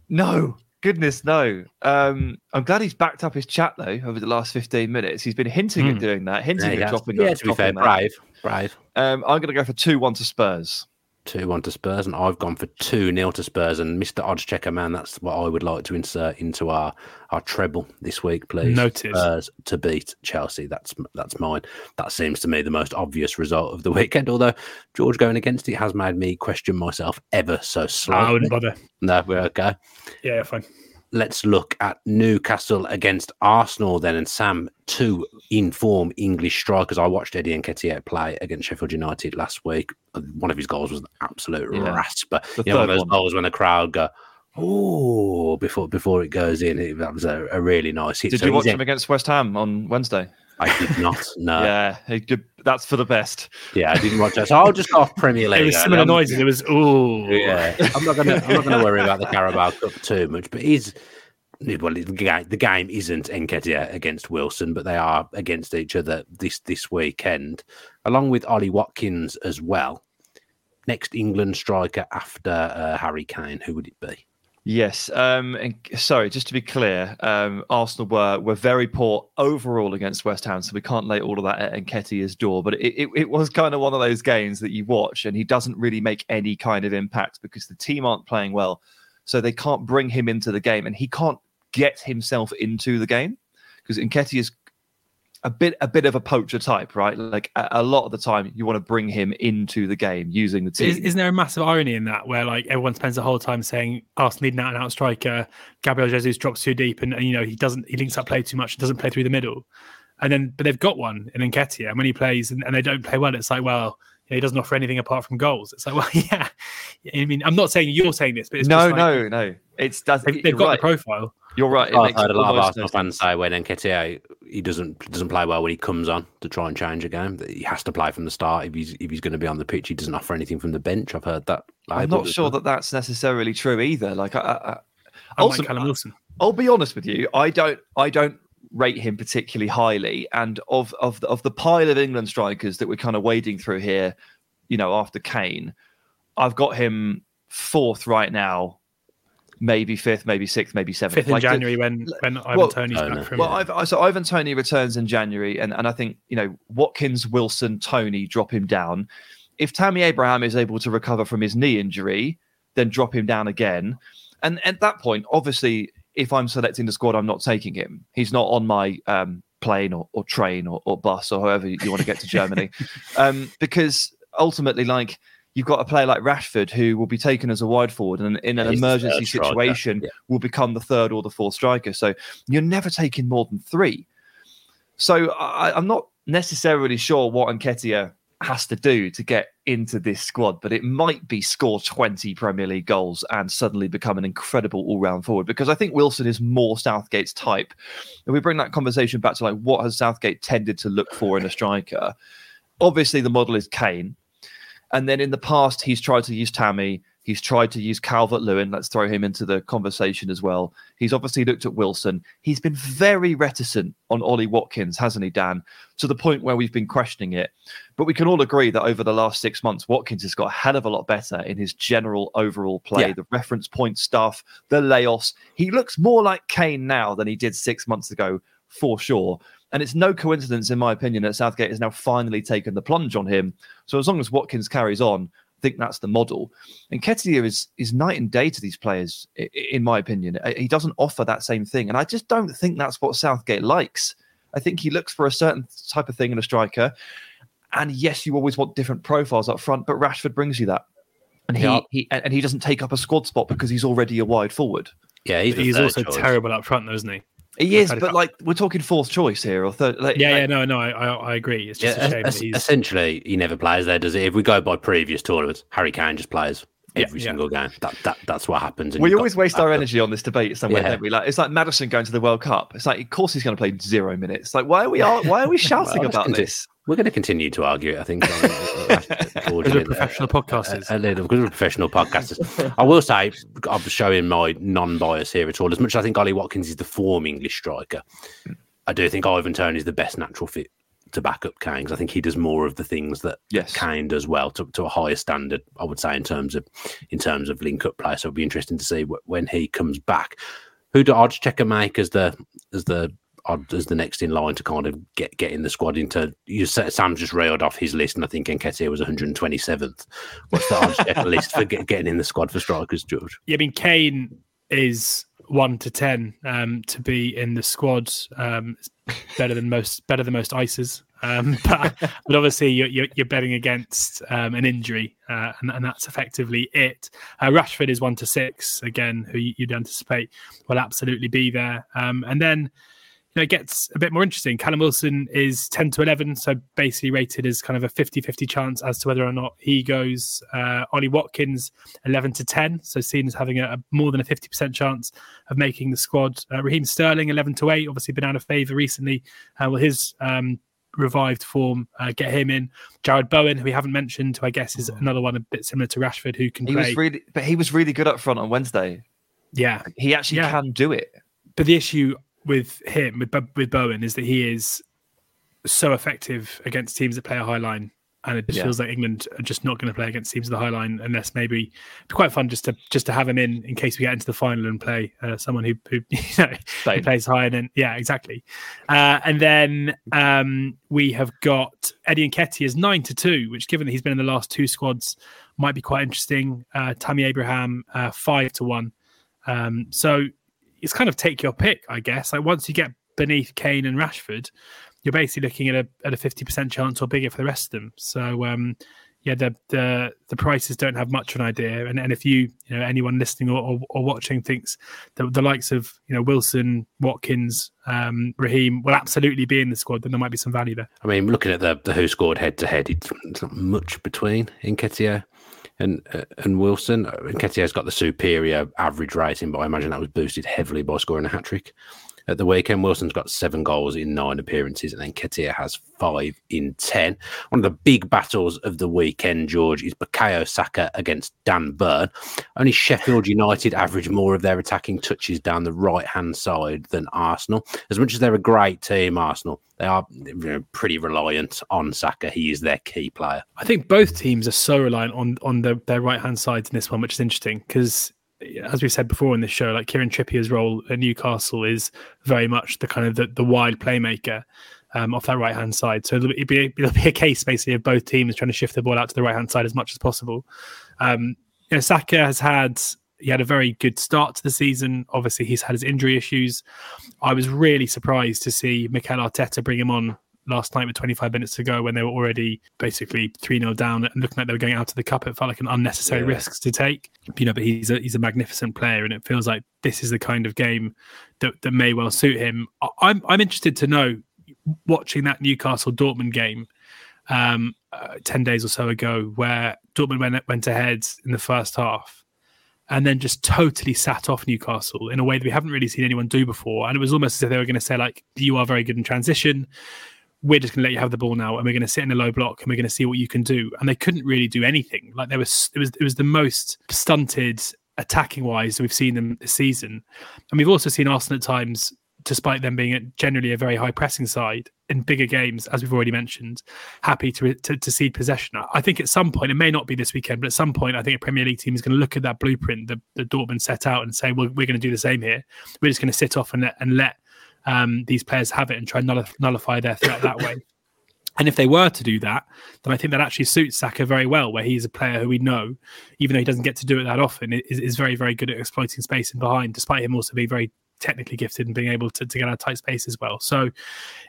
No, goodness, no. Um, I'm glad he's backed up his chat though over the last 15 minutes. He's been hinting mm. at hmm. doing that, hinting yeah, at dropping. Yeah, to be fair, brave, brave. Um, I'm going to go for two one to Spurs. 2 1 to Spurs, and I've gone for 2 0 to Spurs. And Mr. Odds Checker, man, that's what I would like to insert into our, our treble this week, please. Noted. Spurs to beat Chelsea. That's that's mine. That seems to me the most obvious result of the [laughs] weekend. Although George going against it has made me question myself ever so slightly. I wouldn't bother. No, we're okay. Yeah, fine. Let's look at Newcastle against Arsenal then. And Sam, two inform English strikers. I watched Eddie Nketiah play against Sheffield United last week. One of his goals was an absolute yeah. rasp. But you know, one of those one. goals when the crowd go, oh, before before it goes in, it, that was a, a, really nice hit. Did so you watch him against West Ham on Wednesday? I did not. [laughs] No. yeah, that's for the best. Yeah, I didn't watch that. So I'll just go off Premier League. [laughs] It was similar noises. It was oh yeah. I'm not gonna I'm not gonna worry about the Carabao Cup too much, but he's well, the game, the game isn't Nketiah against Wilson, but they are against each other this this weekend, along with Ollie Watkins as well. Next England striker after uh, Harry Kane, who would it be? Yes. Um, and sorry, just to be clear, um, Arsenal were were very poor overall against West Ham, so we can't lay all of that at Nketiah's door. But it, it, it, was kind of one of those games that you watch, and he doesn't really make any kind of impact because the team aren't playing well, so they can't bring him into the game, and he can't get himself into the game because Nketiah is a bit a bit of a poacher type, right? Like a, a, lot of the time, you want to bring him into the game using the team. Is, not there a massive irony in that, where like everyone spends the whole time saying Arsenal need an out and out striker, Gabriel Jesus drops too deep, and, and, you know he doesn't he links up play too much, doesn't play through the middle, and then but they've got one in Nketiah, and when he plays and, and they don't play well, it's like well he doesn't offer anything apart from goals. It's like, [laughs] well, yeah. I mean, I'm not saying you're saying this, but it's no, like, no, no. It's does, they've, they've got right. the profile. You're right. I've heard a lot of Arsenal fans say when Nketiah he doesn't doesn't play well when he comes on to try and change a game. That he has to play from the start if he's if he's going to be on the pitch. He doesn't offer anything from the bench. I've heard that. I'm not sure that that's necessarily true either. Like, I, I, also, like Wilson. I'll be honest with you. I don't. I don't rate him particularly highly. And of of the, of the pile of England strikers that we're kind of wading through here, you know, after Kane, I've got him fourth right now. Maybe fifth, maybe sixth, maybe seventh. Fifth in like January the, when when Ivan well, Toney's oh, back no. from. Well, I've, so Ivan Toney returns in January, and, and I think you know Watkins, Wilson, Toney drop him down. If Tammy Abraham is able to recover from his knee injury, then drop him down again. And at that point, obviously, if I'm selecting the squad, I'm not taking him. He's not on my um, plane or, or train or, or, bus or however you want to get to Germany, [laughs] um, because ultimately, like you've got a player like Rashford who will be taken as a wide forward and in an yeah, emergency situation yeah. will become the third or the fourth striker. So you're never taking more than three. So I, am not necessarily sure what Nketiah has to do to get into this squad, but it might be score 20 Premier League goals and suddenly become an incredible all round forward because I think Wilson is more Southgate's type. If we bring that conversation back to like what has Southgate tended to look for in a striker, obviously the model is Kane and then in the past, he's tried to use Tammy. He's tried to use Calvert Lewin. Let's throw him into the conversation as well. He's obviously looked at Wilson. He's been very reticent on Ollie Watkins, hasn't he, Dan? To the point where we've been questioning it. But we can all agree that over the last six months, Watkins has got a hell of a lot better in his general overall play, yeah. the reference point stuff, the layoffs. He looks more like Kane now than he did six months ago, for sure. And it's no coincidence, in my opinion, that Southgate has now finally taken the plunge on him. So as long as Watkins carries on, I think that's the model. And Nketiah is is night and day to these players, in my opinion. Uh, he doesn't offer that same thing, and I just don't think that's what Southgate likes. I think he looks for a certain type of thing in a striker. And yes, you always want different profiles up front, but Rashford brings you that. And he, yeah. he and he doesn't take up a squad spot because he's already a wide forward. Yeah, he's, he's also choice. terrible up front, though, isn't he? He is, but like we're talking fourth choice here or third. Like, yeah, like, yeah, no, no, I, I, I agree. It's just yeah, a shame. essentially, he never plays there, does it? If we go by previous tournaments, Harry Kane just plays every yeah, single yeah. game. That, that that's what happens. we always waste our energy on this debate somewhere, yeah. don't we? Like it's like Maddison going to the World Cup. It's like, of course, he's going to play zero minutes. Like, why are we why are we [laughs] shouting well, about this? We're going to continue to argue it, I think. Because uh, uh, [laughs] we're uh, professional podcasters. A, a, little, because we're professional podcasters. I will say, I'm showing my non-bias here at all. As much as I think Ollie Watkins is the form English striker, I do think Ivan Toney is the best natural fit to back up Kane because I think he does more of the things that yes. Kane does well to, to a higher standard. I would say in terms of in terms of link up play. So it'll be interesting to see when he comes back. Who do Oddschecker make as the as the as the next in line to kind of get get in the squad into you Sam just railed off his list and I think Nketiah was 127th. What's the [laughs] list for get, getting in the squad for strikers, George? Yeah, I mean Kane is one to ten um, to be in the squad. Um, better than most better than most ices. Um, [laughs] but, but obviously, you're, you're, you're betting against um, an injury, uh, and, and, that's effectively it. Uh, Rashford is one to six again, who you'd anticipate will absolutely be there. Um, and then you know, it gets a bit more interesting. Callum Wilson is 10 to 11, so basically rated as kind of a 50 50 chance as to whether or not he goes. Uh, Ollie Watkins, 11 to 10, so seen as having a, a more than a 50% chance of making the squad. Uh, Raheem Sterling, 11 to 8, obviously been out of favour recently. Uh, well, his um, revived form, uh, get him in. Jarrod Bowen, who we haven't mentioned, who I guess is another one a bit similar to Rashford, who can he play. was really, but he was really good up front on Wednesday. Yeah, he actually yeah. can do it. But the issue with him with with Bowen is that he is so effective against teams that play a high line, and it just yeah. feels like England are just not going to play against teams of the high line unless maybe it'd be quite fun just to just to have him in in case we get into the final and play uh, someone who who [laughs] you know who plays high and then yeah exactly, uh, and then um, we have got Eddie and Nketiah is nine to two, which given that he's been in the last two squads might be quite interesting. Uh, Tammy Abraham uh, five to one. Um, so it's kind of take your pick, I guess. Like once you get beneath Kane and Rashford, you're basically looking at a at a fifty percent chance or bigger for the rest of them. So um, yeah, the the the prices don't have much of an idea. And and if you you know anyone listening or, or, or watching thinks that the likes of you know Wilson, Watkins, um, Raheem will absolutely be in the squad, then there might be some value there. I mean, looking at the the WhoScored head to head, it's not much between Nketiah and and Wilson. Nketiah's got the superior average rating, but I imagine that was boosted heavily by scoring a hat trick at the weekend. Wilson's got seven goals in nine appearances, and then Nketiah has five in ten. One of the big battles of the weekend, George, is Bukayo Saka against Dan Burn. Only Sheffield United average more of their attacking touches down the right hand side than Arsenal. As much as they're a great team, Arsenal, they are pretty reliant on Saka. He is their key player. I think both teams are so reliant on on the, their right hand sides in this one, which is interesting because as we've said before in this show, like Kieran Trippier's role at Newcastle is very much the kind of the, the wide playmaker um, off that right hand side. So it'll be, it'll be a case basically of both teams trying to shift the ball out to the right hand side as much as possible. Um, you know, Saka has had he had a very good start to the season. Obviously, he's had his injury issues. I was really surprised to see Mikel Arteta bring him on last night with 25 minutes to go when they were already basically 3 0 down and looking like they were going out of the cup. It felt like an unnecessary yeah. risk to take. You know, but he's a, he's a magnificent player and it feels like this is the kind of game that, that may well suit him. I'm, I'm interested to know, watching that Newcastle Dortmund game um, uh, 10 days or so ago, where Dortmund went, went ahead in the first half and then just totally sat off Newcastle in a way that we haven't really seen anyone do before. And it was almost as if they were going to say, like, you are very good in transition we're just going to let you have the ball now and we're going to sit in a low block and we're going to see what you can do. And they couldn't really do anything. Like there was it was it was the most stunted attacking wise we've seen them this season. And we've also seen arsenal at times despite them being generally a very high pressing side in bigger games as we've already mentioned happy to, to, to cede possession. I think at some point it may not be this weekend but at some point i think a premier league team is going to look at that blueprint that, that dortmund set out and say well we're going to do the same here. We're just going to sit off and let and let um, these players have it and try and nullify their threat that way. [laughs] And if they were to do that, then I think that actually suits Saka very well, where he's a player who we know, even though he doesn't get to do it that often, is, is very, very good at exploiting space and behind, despite him also being very technically gifted and being able to, to get out tight space as well. So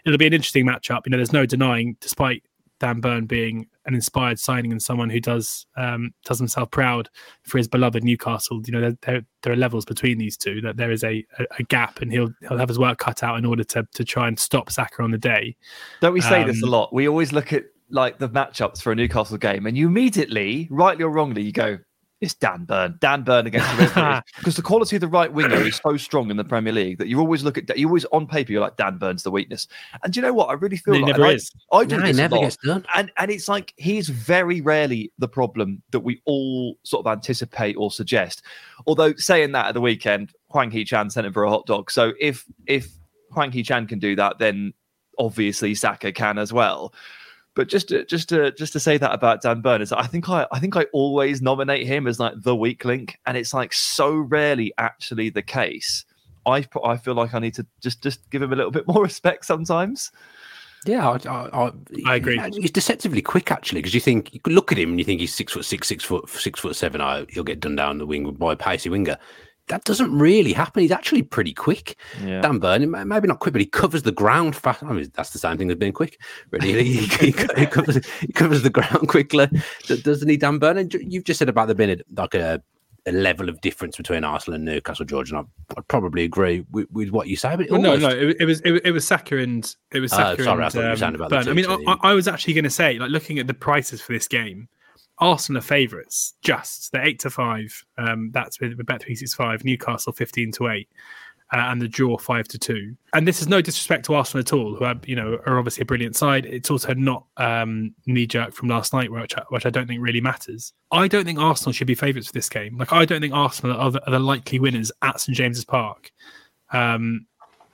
it'll be an interesting matchup. You know, there's no denying, despite Dan Burn being an inspired signing and someone who does um, does himself proud for his beloved Newcastle. You know, there, there, there are levels between these two. That there is a, a, a, gap, and he'll he'll have his work cut out in order to to try and stop Saka on the day. Don't we say um, this a um, lot? We always look at like the matchups for a Newcastle game, and you immediately, rightly or wrongly, you go, it's Dan Burn. Dan Burn against the because [laughs] the quality of the right winger is so strong in the Premier League that you always look at you always on paper you're like Dan Burn's the weakness. And do you know what? I really feel he like never I, is. I do no, this never gets done. And and it's like he's very rarely the problem that we all sort of anticipate or suggest. Although saying that at the weekend, Hwang Hee-chan sent him for a hot dog. So if if Hwang Hee-chan can do that, then obviously Saka can as well. But just to, just to just to say that about Dan Burn is I think I I think I always nominate him as like the weak link, and it's like so rarely actually the case. I I feel like I need to just just give him a little bit more [laughs] respect sometimes. Yeah, I, I, I, agree. He's deceptively quick, actually, because you think you look at him and you think he's six foot six, six foot six foot seven. Oh, he'll get done down the wing by a pacey winger that doesn't really happen. He's actually pretty quick. Yeah. Dan Burn, maybe not quick, but he covers the ground fast. I mean, that's the same thing as being quick, really. he, he, he, [laughs] covers, he covers the ground quickly, doesn't he, Dan Burn? And you've just said about there being like a, a level of difference between Arsenal and Newcastle, George, and I, would probably agree with, with, what you say. But well, no, no, it, it, was it, it was Saka and it was Saka. Oh, sorry, and, I thought you were saying um, about Burn. I mean, I, I was actually going to say, like, looking at the prices for this game, Arsenal are favourites. Just they're eight to five. Um, that's with, with Bet three six five. Newcastle fifteen to eight. Uh, and the draw five to two. And this is no disrespect to Arsenal at all, who are you know are obviously a brilliant side. It's also not um, knee jerk from last night, which I, which I don't think really matters. I don't think Arsenal should be favourites for this game. Like I don't think Arsenal are the, are the likely winners at St James's Park. Um,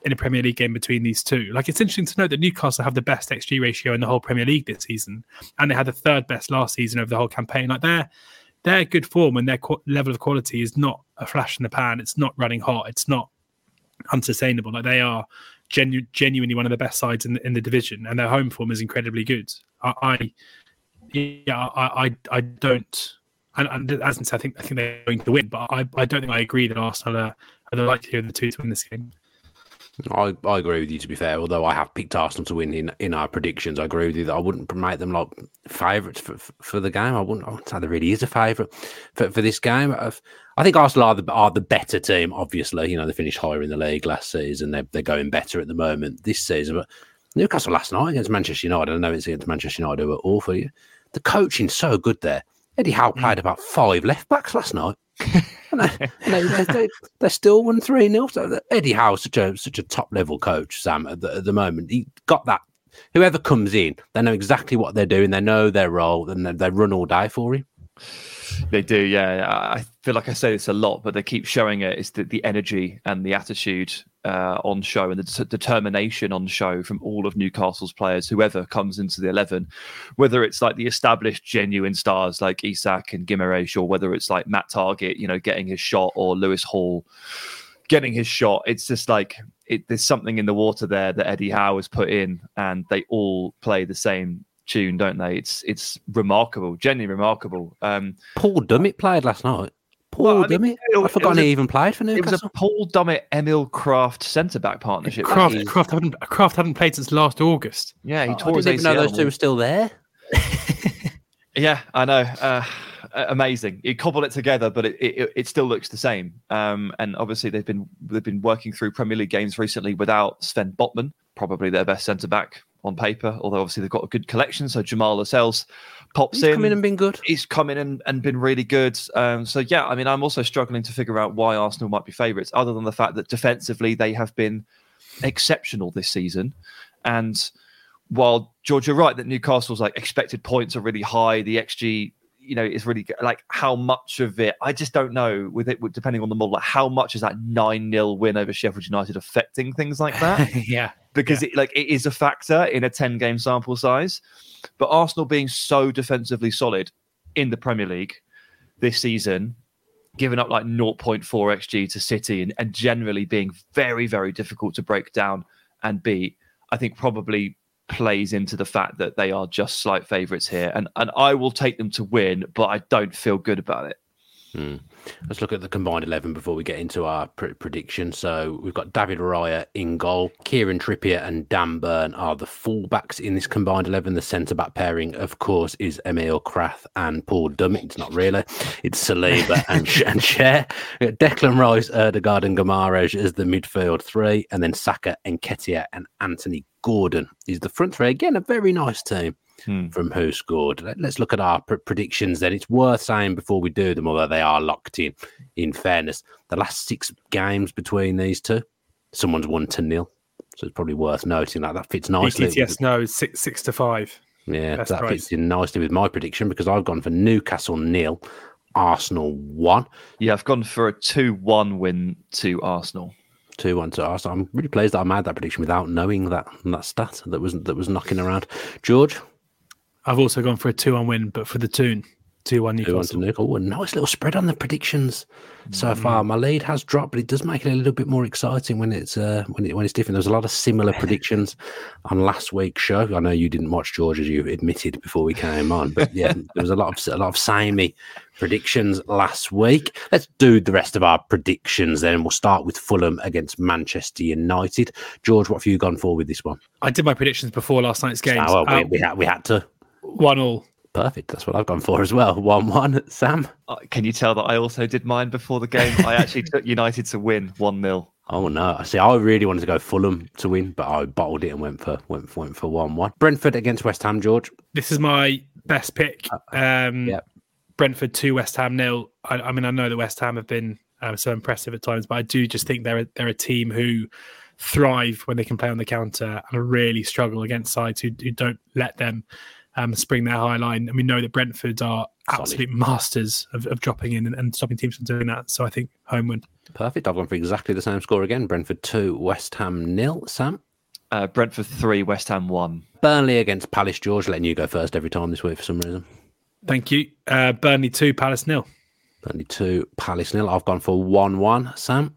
in a Premier League game between these two. Like it's interesting to note that Newcastle have the best XG ratio in the whole Premier League this season, and they had the third best last season over the whole campaign. Like their their good form and their qu- level of quality is not a flash in the pan. It's not running hot. It's not unsustainable. Like they are genu- genuinely one of the best sides in the, in the division, and their home form is incredibly good. I, I yeah, I, I, I don't. And, and as I think I think they're going to win, but I, I don't think I agree that Arsenal are, are the likelihood of the two to win this game. I, I agree with you. To be fair, although I have picked Arsenal to win in, in our predictions, I agree with you that I wouldn't promote them like favourites for, for the game. I wouldn't. I wouldn't say there really is a favourite for, for this game. I've, I think Arsenal are the are the better team. Obviously, you know they finished higher in the league last season. They're they're going better at the moment this season. But Newcastle last night against Manchester United. I know it's against Manchester United who were awful. The coaching's so good there. Eddie Howe mm. played about five left backs last night. [laughs] they, they, they, still won 3 0. So Eddie Howe's such a such a top level coach, Sam, at the, at the moment. He got that. Whoever comes in, they know exactly what they're doing. They know their role, and they, they run all day for him. They do, yeah. I feel like I say this a lot, but they keep showing it. It's the, the energy and the attitude uh, on show and the determination on show from all of Newcastle's players, whoever comes into the 11, whether it's like the established genuine stars like Isak and Guimaraes, or whether it's like Matt Targett, you know, getting his shot, or Lewis Hall getting his shot. It's just like it, there's something in the water there that Eddie Howe has put in, and they all play the same tune, don't they? It's it's remarkable, genuinely remarkable. Um, Paul Dummett played last night. Paul well, I mean, Dummett. I forgot he even played for Newcastle. It was a Paul Dummett, Emil Krafth centre back partnership. Krafth, Krafth, hadn't, Krafth hadn't played since last August. Yeah, he oh, tore I didn't his even know those two were still there. [laughs] yeah, I know. Uh, amazing. You cobble it together, but it, it, it still looks the same. Um, and obviously they've been they've been working through Premier League games recently without Sven Botman, probably their best centre back on paper. Although obviously they've got a good collection. So Jamal Lascelles pops He's in. come in and been good. He's come in and, and been really good. Um, so yeah, I mean, I'm also struggling to figure out why Arsenal might be favourites, other than the fact that defensively they have been exceptional this season, and while George, you're right that Newcastle's like expected points are really high, the XG you know is really good. like how much of it I just don't know with it depending on the model like how much is that 9-0 win over Sheffield United affecting things like that [laughs] yeah because yeah. it like it is a factor in a 10 game sample size but Arsenal being so defensively solid in the Premier League this season giving up like 0.4 xg to City and, and generally being very very difficult to break down and beat I think probably plays into the fact that they are just slight favourites here, and and I will take them to win, but I don't feel good about it. Hmm. Let's look at the combined 11 before we get into our pr- prediction. So we've got David Raya in goal. Kieran Trippier and Dan Burn are the fullbacks in this combined 11. The centre back pairing, of course, is Emil Krafth and Paul Dummett. It's not really, it's Saliba [laughs] and, and Schär. Declan Rice, Odegaard, and Guimaraes as the midfield three. And then Saka, Nketiah, and Anthony Gordon is the front three. Again, a very nice team hmm. from WhoScored. Let's look at our pr- predictions then. It's worth saying before we do them, although they are locked in, in fairness, the last six games between these two, someone's won to nil. So it's probably worth noting that that fits nicely. Yes, no, six six to five. Yeah, Best that price. fits in nicely with my prediction because I've gone for Newcastle nil, Arsenal one. Yeah, I've gone for a two-one win to Arsenal. Two one to Arsenal. I'm really pleased that I made that prediction without knowing that that stat that was that was knocking around. George, I've also gone for a two on win, but for the tune. Two one Two one to Newcastle. Newcastle. Oh, a nice little spread on the predictions so Mm-hmm. far. My lead has dropped, but it does make it a little bit more exciting when it's uh, when it when it's different. There's a lot of similar predictions on last week's show. I know you didn't watch George as you admitted before we came on, but yeah, [laughs] there was a lot of a lot of samey predictions last week. Let's do the rest of our predictions then. We'll start with Fulham against Manchester United. George, what have you gone for with this one? I did my predictions before last night's game. Ah, well, we, Uh, we, had, we had to. One all. Perfect. That's what I've gone for as well. One one. Sam. Uh, Can you tell that I also did mine before the game? I actually took United to win 1 0. Oh no! I see, I really wanted to go Fulham to win, but I bottled it and went for went for, went for one one. Brentford against West Ham. George. This is my best pick. Um, Yep. Brentford two, West Ham nil. I, I mean, I know that West Ham have been um, so impressive at times, but I do just think they're a, they're a team who thrive when they can play on the counter and really struggle against sides who, who don't let them um, spring their high line. And we know that Brentford are Solid. absolute masters of, of dropping in and, and stopping teams from doing that. So I think home win. Perfect. I've gone for exactly the same score again. Brentford two, West Ham nil. Sam. Uh, Brentford 3, West Ham 1. Burnley against Palace. George, letting you go first every time this week for some reason. Thank you. Uh, Burnley two, Palace nil. Burnley two, Palace nil. I've gone for one one. Sam.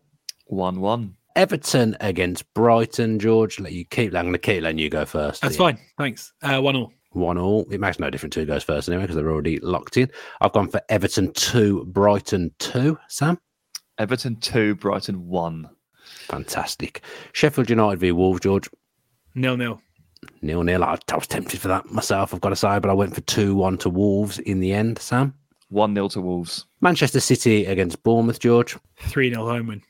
1 1. Everton against Brighton. George, let you keep. I'm going to keep letting you go first. That's Yeah. fine. Thanks. Uh, one all. One all. It makes no difference who goes first anyway because they're already locked in. I've gone for Everton two, Brighton two. Sam. Everton 2, Brighton 1. Fantastic. Sheffield United v Wolves. George. Nil nil. Nil nil. I, I was tempted for that myself, I've got to say, but I went for 2 1 to Wolves in the end, Sam. 1 0 to Wolves. Manchester City against Bournemouth, George. Three nil home win.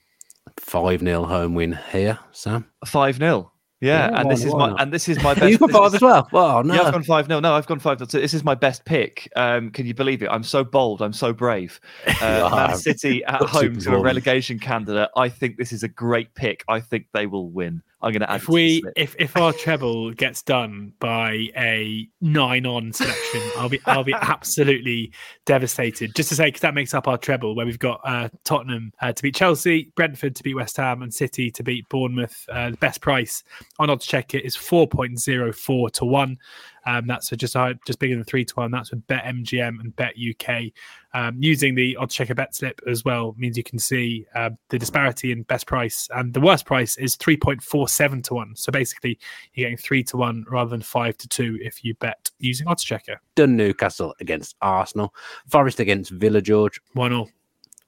5 0 home win here, Sam. 5 0. Yeah, Yeah, and this is my not? and this is my [laughs] best. You've got five as well. Oh, no. Yeah, I've gone five. No, no, I've gone five. This is my best pick. Um, can you believe it? I'm so bold. I'm so brave. [laughs] Uh. Man City at home to a relegation candidate. I think this is a great pick. I think they will win. I'm going to add. if we if if our treble gets done by a nine on selection, I'll be I'll be absolutely devastated. Just to say, because that makes up our treble, where we've got uh, Tottenham uh, to beat Chelsea, Brentford to beat West Ham, and City to beat Bournemouth. Uh, the best price on Oddschecker is four point zero four to one. Um, that's just uh, just bigger than three to one. That's with Bet MGM and Bet UK. Um, using the Oddschecker bet slip as well means you can see uh, the disparity in best price, and the worst price is three point four seven to one. So basically, you're getting three to one rather than five to two if you bet using Oddschecker. Done Newcastle against Arsenal. Forest against Villa, George. One all.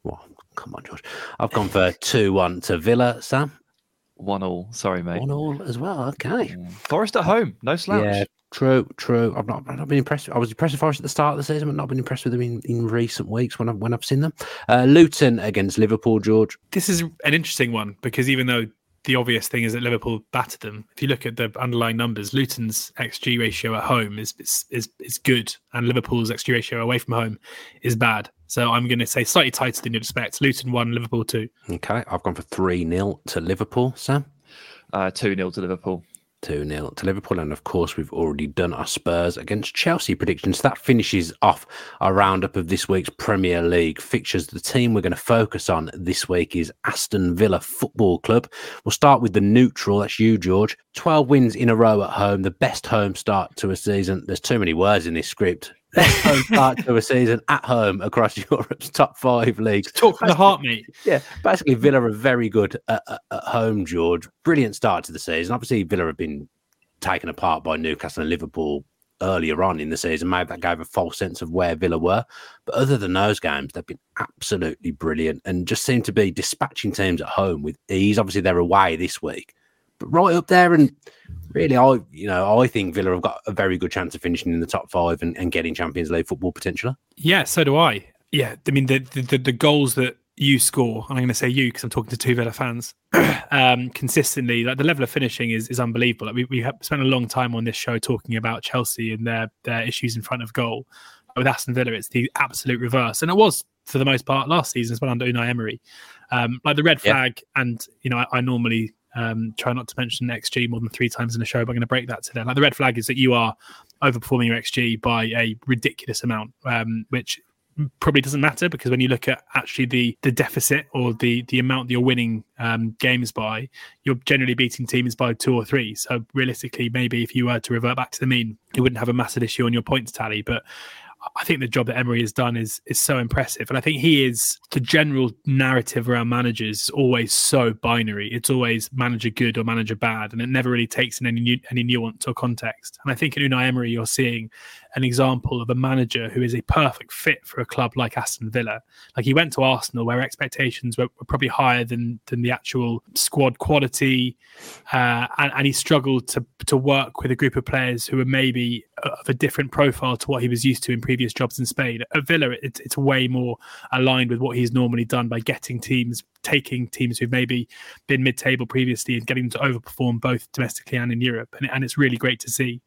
Well, come on, George. I've gone for 2 1 to Villa, Sam. one all. Sorry, mate. 1 all as well. Okay. Forest at home. No slouch. Yeah, true, true. I've not, I've not been impressed. I was impressed with Forest at the start of the season, but not been impressed with them in, in recent weeks when I've when I've seen them. Uh, Luton against Liverpool, George. This is an interesting one because even though the obvious thing is that Liverpool battered them, if you look at the underlying numbers, Luton's xG ratio at home is is is, is good, and Liverpool's xG ratio away from home is bad. So I'm going to say slightly tighter than you'd expect. Luton one, Liverpool two. Okay, I've gone for 3 0 to Liverpool, Sam. Uh, two 0 to Liverpool. 2 0 to Liverpool. And of course, we've already done our Spurs against Chelsea predictions. That finishes off our roundup of this week's Premier League fixtures. The team we're going to focus on this week is Aston Villa Football Club. We'll start with the neutral. That's you, George. 12 wins in a row at home, the best home start to a season. There's too many words in this script. Start to a season at home across [laughs] Europe's top five leagues. Talk from the heart, mate. Yeah, basically Villa are very good at, at, at home, George. Brilliant start to the season. Obviously, Villa have been taken apart by Newcastle and Liverpool earlier on in the season. Maybe that gave a false sense of where Villa were. But other than those games, they've been absolutely brilliant and just seem to be dispatching teams at home with ease. Obviously, they're away this week, but right up there. And really, I you know I think Villa have got a very good chance of finishing in the top five and, and getting Champions League football potentially. Yeah, so do I. Yeah, I mean the the, the, goals that you score, and I'm going to say you because I'm talking to two Villa fans, [clears throat] um, consistently. Like the level of finishing is is unbelievable. Like we we have spent a long time on this show talking about Chelsea and their their issues in front of goal. With Aston Villa, it's the absolute reverse, and it was for the most part last season as well under Unai Emery. Um, like the red Yeah. flag, and you know I, I normally um, try not to mention XG more than three times in a show, but I'm going to break that today. Like the red flag is that you are overperforming your XG by a ridiculous amount, um, which probably doesn't matter because when you look at actually the the deficit or the the amount that you're winning um, games by, you're generally beating teams by two or three. So realistically, maybe if you were to revert back to the mean, you wouldn't have a massive issue on your points tally. But I think the job that Emery has done is is so impressive, and I think he is the general narrative around managers is always so binary. It's always manager good or manager bad, and it never really takes in any any nuance or context. And I think in Unai Emery, you're seeing an example of a manager who is a perfect fit for a club like Aston Villa. Like he went to Arsenal, where expectations were, were probably higher than than the actual squad quality, uh, and, and, he struggled to to work with a group of players who were maybe of a different profile to what he was used to in previous jobs in Spain. At Villa, it, it's way more aligned with what he's normally done by getting teams taking teams who've maybe been mid-table previously and getting them to overperform both domestically and in Europe, and, and it's really great to see.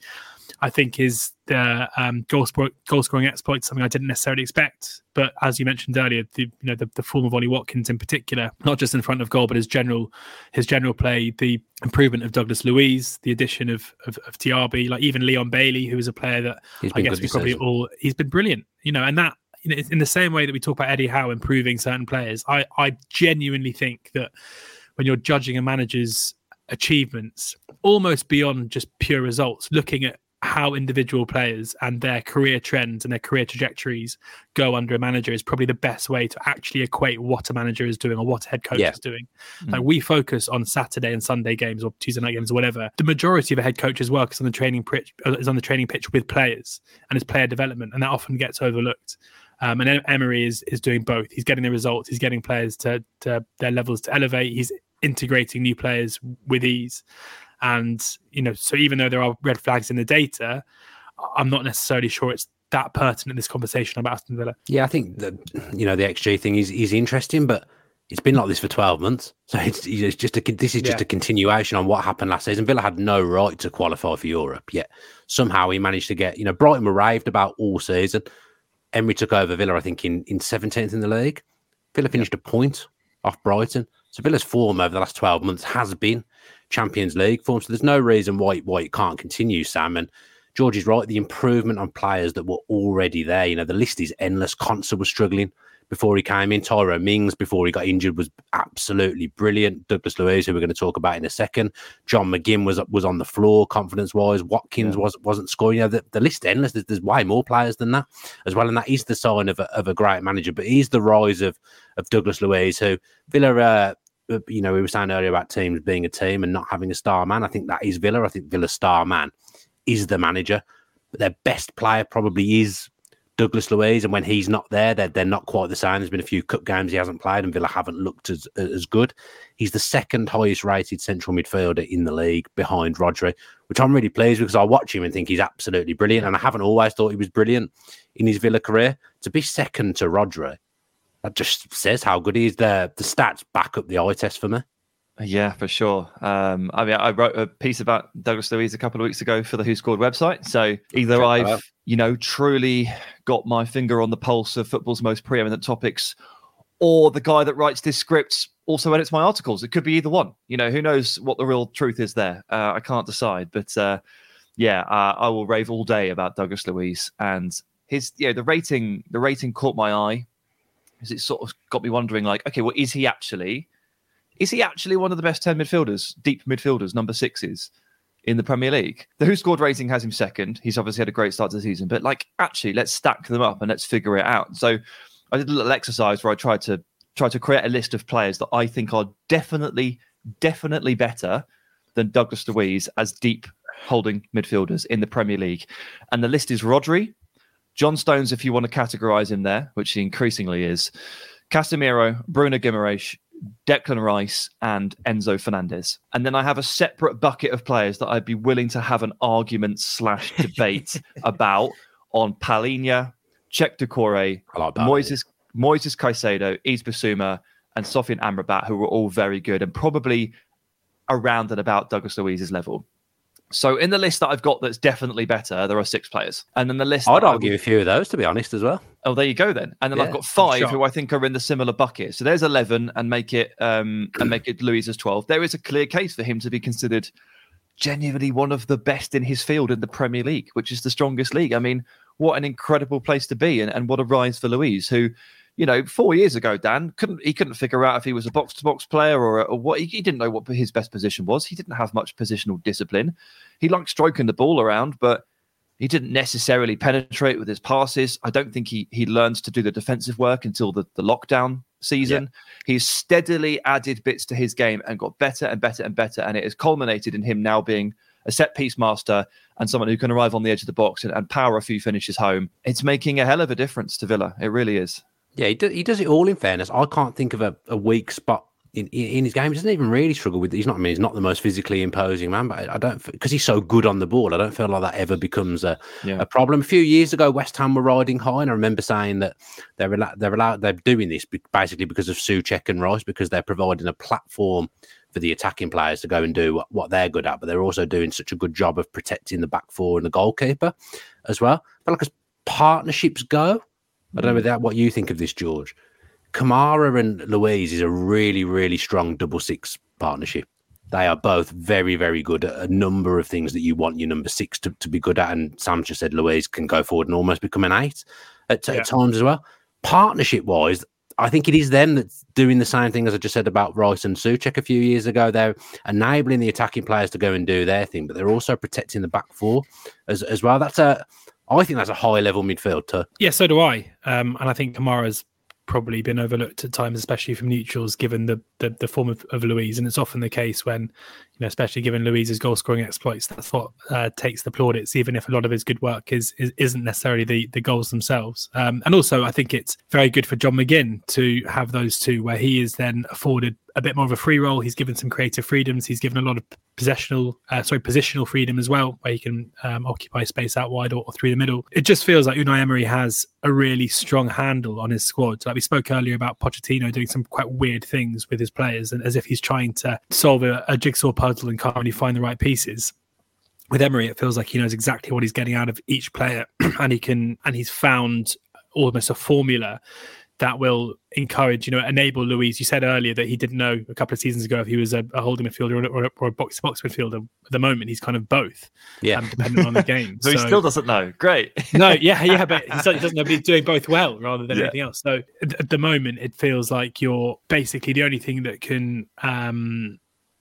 I think is the um, goal, goal scoring exploit something I didn't necessarily expect. But as you mentioned earlier, the you know the, the form of Ollie Watkins in particular, not just in front of goal, but his general his general play, the improvement of Douglas Luiz, the addition of of, of Diaby, like even Leon Bailey, who is a player that I guess we probably all he's been brilliant. You know, and that you know, in the same way that we talk about Eddie Howe improving certain players, I I genuinely think that when you're judging a manager's achievements almost beyond just pure results looking at how individual players and their career trends and their career trajectories go under a manager is probably the best way to actually equate what a manager is doing or what a head coach yeah. is doing. Mm. Like we focus on Saturday and Sunday games or Tuesday night games or whatever. The majority of a head coach's work is on the training pitch is on the training pitch with players and it's player development, and that often gets overlooked. Um, and Emery is is doing both. He's getting the results. He's getting players to, to their levels to elevate. He's integrating new players with ease. And, you know, so even though there are red flags in the data, I'm not necessarily sure it's that pertinent in this conversation about Aston Villa. Yeah, I think that, you know, the XG thing is, is interesting, but it's been like this for 12 months. [laughs] So it's, it's just a, this is just yeah. a continuation on what happened last season. Villa had no right to qualify for Europe, yet somehow he managed to get, you know, Brighton were raved about all season. Emery took over Villa, I think, in, in 17th in the league. Villa finished yeah. a point off Brighton. So Villa's form over the last 12 months has been Champions League form. So there's no reason why why it can't continue, Sam. And George is right. The improvement on players that were already there. You know, the list is endless. Konsa was struggling before he came in. Tyrone Mings before he got injured was absolutely brilliant. Douglas Luiz, who we're going to talk about in a second. John McGinn was was on the floor confidence wise. Watkins yeah. was wasn't scoring. You know, the, the list endless. There's, there's, way more players than that as well, and that is the sign of a, of a great manager. But he's the rise of of Douglas Luiz, who Villa. Uh, Uh, you know, we were saying earlier about teams being a team and not having a star man. I think that is Villa. I think Villa's star man is the manager. But their best player probably is Douglas Luiz, and when he's not there, they're, they're not quite the same. There's been a few cup games he hasn't played, and Villa haven't looked as as good. He's the second highest rated central midfielder in the league behind Rodri, which I'm really pleased because I watch him and think he's absolutely brilliant. And I haven't always thought he was brilliant in his Villa career. To be second to Rodri that just says how good he is. The the stats back up the eye test for me. Yeah, for sure. Um, I mean, I wrote a piece about Douglas Luiz a couple of weeks ago for the WhoScored website. So either I've, you know, truly got my finger on the pulse of football's most preeminent topics, or the guy that writes this script also edits my articles. It could be either one. You know, who knows what the real truth is there? Uh, I can't decide. But uh, yeah, uh, I will rave all day about Douglas Luiz and his. Yeah, the rating. The rating caught my eye because it sort of got me wondering, like, okay, well, is he actually? Is he actually one of the best 10 midfielders, deep midfielders, number sixes in the Premier League? The WhoScored rating has him second. He's obviously had a great start to the season, but like, actually, let's stack them up and let's figure it out. So I did a little exercise where I tried to try to create a list of players that I think are definitely, definitely better than Douglas Luiz as deep holding midfielders in the Premier League. And the list is Rodri, John Stones, if you want to categorize him there, which he increasingly is, Casemiro, Bruno Guimaraes, Declan Rice, and Enzo Fernandez. And then I have a separate bucket of players that I'd be willing to have an argument slash [laughs] debate about on Palhinha, Cheick Doucouré, like Moises, Moises Caicedo, Yves Bissouma, and Sofyan Amrabat, who were all very good and probably around and about Douglas Luiz's level. So in the list that I've got that's definitely better, there are six players. And then the list I'd argue a few of those to be honest as well. Oh, there you go then. And then yeah, I've got five who I think are in the similar bucket. So there's eleven and make it um and make it Luiz as twelve. There is a clear case for him to be considered genuinely one of the best in his field in the Premier League, which is the strongest league. I mean, what an incredible place to be and, and what a rise for Luiz, who you know, four years ago, Dan couldn't he couldn't figure out if he was a box to box player or, or what. He, he, didn't know what his best position was. He didn't have much positional discipline. He liked stroking the ball around, but he didn't necessarily penetrate with his passes. I don't think he he learns to do the defensive work until the, the lockdown season. Yeah. He's steadily added bits to his game and got better and better and better. And it has culminated in him now being a set piece master and someone who can arrive on the edge of the box and, and power a few finishes home. It's making a hell of a difference to Villa. It really is. Yeah, he, do, he does it all in fairness. I can't think of a, a weak spot in, in his game. He doesn't even really struggle with. He's not. I mean, he's not the most physically imposing man, but I don't because he's so good on the ball. I don't feel like that ever becomes a, yeah. a problem. A few years ago, West Ham were riding high, and I remember saying that they're they're allowed they're doing this basically because of Soucek and Rice because they're providing a platform for the attacking players to go and do what, what they're good at, but they're also doing such a good job of protecting the back four and the goalkeeper as well. But like as partnerships go, I don't know mm. what you think of this, George. Kamara and Luiz is a really, really strong double six partnership. They are both very, very good at a number of things that you want your number six to, to be good at. And Sam just said Luiz can go forward and almost become an eight at, yeah. at times as well. Partnership wise, I think it is them that's doing the same thing as I just said about Rice and Soucek a few years ago. They're enabling the attacking players to go and do their thing, but they're also protecting the back four as, as well. That's a, I think that's a high level midfield too. Yeah, so do I. Um, and I think Kamara's probably been overlooked at times, especially from neutrals, given the the, the form of, of Luiz. And it's often the case when, you know, especially given Luiz's goal scoring exploits, that's what uh, takes the plaudits, even if a lot of his good work is, is not necessarily the the goals themselves. Um, and also, I think it's very good for John McGinn to have those two, where he is then afforded a bit more of a free role. He's given some creative freedoms. He's given a lot of positional, uh, sorry, positional freedom as well, where he can um, occupy space out wide or, or, through the middle. It just feels like Unai Emery has a really strong handle on his squad. So like we spoke earlier about Pochettino doing some quite weird things with his players, and as if he's trying to solve a, a jigsaw puzzle and can't really find the right pieces with Emery, it feels like he knows exactly what he's getting out of each player, [clears throat] and he can, and he's found almost a formula that will encourage, you know, enable Luiz. You said earlier that he didn't know a couple of seasons ago if he was a, a holding midfielder or, or a box to box midfielder. At the moment, he's kind of both. Yeah, um, depending on the game. so, [laughs] so, he still doesn't know. Great. [laughs] no, yeah, yeah, but he doesn't know. But he's doing both well rather than yeah. anything else. So at, at, the moment, it feels like you're basically the only thing that can, um,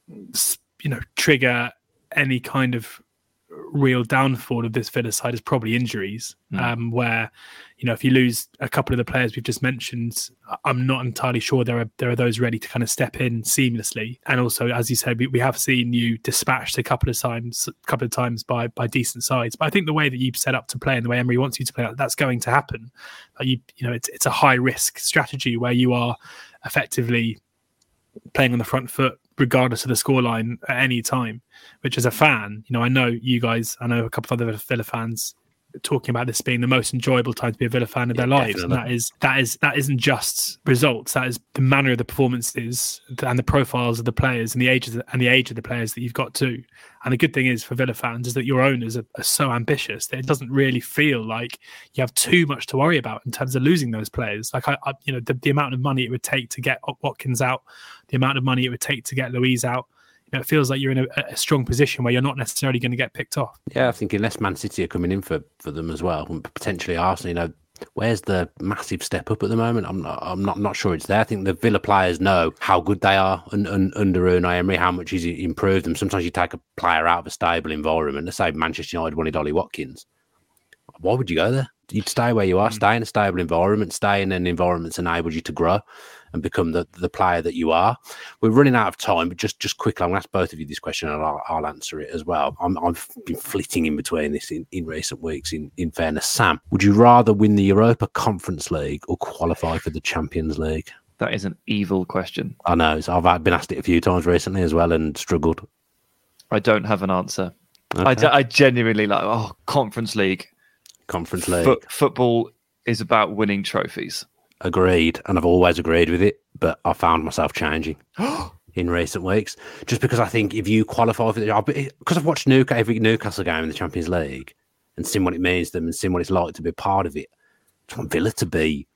you know, trigger any kind of real downfall of this Villa side is probably injuries, mm. um, where you know if you lose a couple of the players we've just mentioned, I'm not entirely sure there are there are those ready to kind of step in seamlessly. And also, as you said, we, we have seen you dispatched a couple of times, a couple of times by by decent sides. But I think the way that you've set up to play and the way Emery wants you to play, that's going to happen. you you know, it's it's a high risk strategy where you are effectively playing on the front foot regardless of the scoreline at any time. Which, as a fan, you know, I know you guys, I know a couple of other Villa fans talking about this being the most enjoyable time to be a Villa fan of yeah, their lives, definitely. and that is that is that isn't just results. That is the manner of the performances and the profiles of the players and the ages and the age of the players that you've got too. And the good thing is for Villa fans is that your owners are, are so ambitious that it doesn't really feel like you have too much to worry about in terms of losing those players. Like I, I you know, the, the amount of money it would take to get Watkins out, the amount of money it would take to get Luiz out it feels like you're in a, a, strong position where you're not necessarily going to get picked off. Yeah, I think unless Man City are coming in for, for them as well, and potentially Arsenal, you know, where's the massive step up at the moment? I'm not, I'm not, not sure it's there. I think the Villa players know how good they are un, un, under Unai Emery, how much he's improved them. Sometimes you take a player out of a stable environment. Let's say Manchester United wanted Ollie Watkins. Why would you go there? You'd stay where you are, mm. stay in a stable environment, stay in an environment that's enabled you to grow and become the, the player that you are. We're running out of time, but just just quickly, I'm going to ask both of you this question and I'll, I'll answer it as well. i have been flitting in between this in, in recent weeks, in, in fairness. Sam, would you rather win the Europa Conference League or qualify for the Champions League? That is an evil question. I know. So I've been asked it a few times recently as well and struggled. I don't have an answer. Okay. I, I genuinely like, oh, Conference League. Conference League. F- football is about winning trophies agreed, and I've always agreed with it, but I found myself changing [gasps] in recent weeks just because I think if you qualify for the because I've watched Newcastle, every Newcastle game in the Champions League and seen what it means to them and seen what it's like to be part of it. I want Villa to be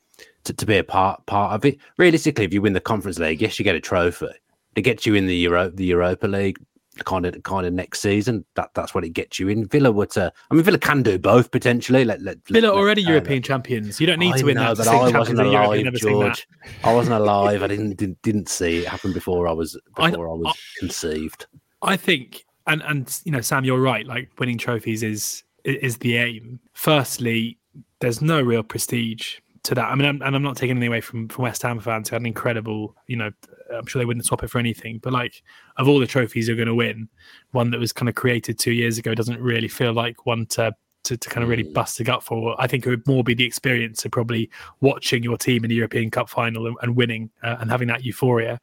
to, to be a part part of it. Realistically, if you win the Conference League, yes, you get a trophy. To get you in the Euro the Europa League, kind of kind of next season. That that's what it gets you in. Villa were to, I mean, Villa can do both potentially. Let, let, Villa let, already uh, European champions. You don't need I to win know, that. But I wasn't alive, George. I wasn't alive. I didn't, didn't didn't see it happen before I was before I, I was I, conceived. I think, and and you know, Sam, you're right. Like winning trophies is is the aim. Firstly, there's no real prestige to that. I mean, I'm, and I'm not taking anything away from from West Ham fans who had an incredible, you know, I'm sure they wouldn't swap it for anything. But like, of all the trophies you're going to win, one that was kind of created two years ago doesn't really feel like one to to, to kind of really mm. bust a gut for. I think it would more be the experience of probably watching your team in the European Cup final and, and winning uh, and having that euphoria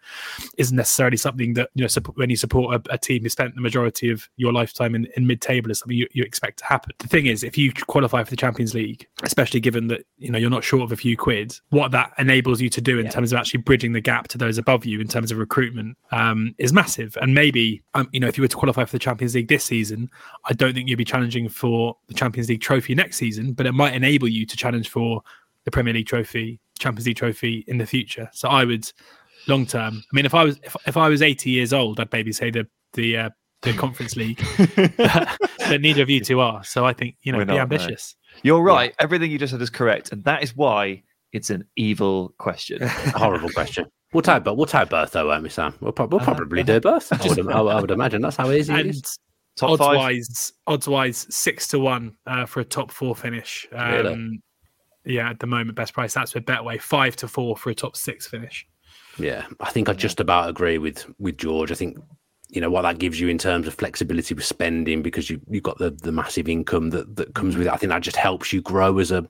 isn't necessarily something that you know when you support a, a, team who spent the majority of your lifetime in, in mid-table is something you, you expect to happen. The thing is, if you qualify for the Champions League, especially given that you know you're not short of a few quid, what that enables you to do in yeah. terms of actually bridging the gap to those above you in terms of recruitment um, is massive. And maybe um, you know if you were to qualify for the Champions League this season, I don't think you'd be challenging for the Champions League trophy next season, but it might enable you to challenge for the Premier League trophy, Champions League trophy in the future. So I would long term. I mean, if I was if, if I was 80 years old, I'd maybe say the the uh, the Conference League, [laughs] but neither of you two are. So I think you know, be ambitious. You're right. Yeah. Everything you just said is correct, and that is why it's an evil question. [laughs] a horrible question. We'll take, but we'll take both though, won't we, Sam? We'll, pro- we'll uh, probably uh, do both. I would, I would, imagine that's how easy and, it is. Top odds five? wise, odds wise, six to one uh, for a top four finish. Um, really? Yeah, at the moment, best price. That's with Betway. Five to four for a top six finish. Yeah, I think I just about agree with with George. I think you know what that gives you in terms of flexibility with spending because you you've got the the massive income that that comes with it. I think that just helps you grow as a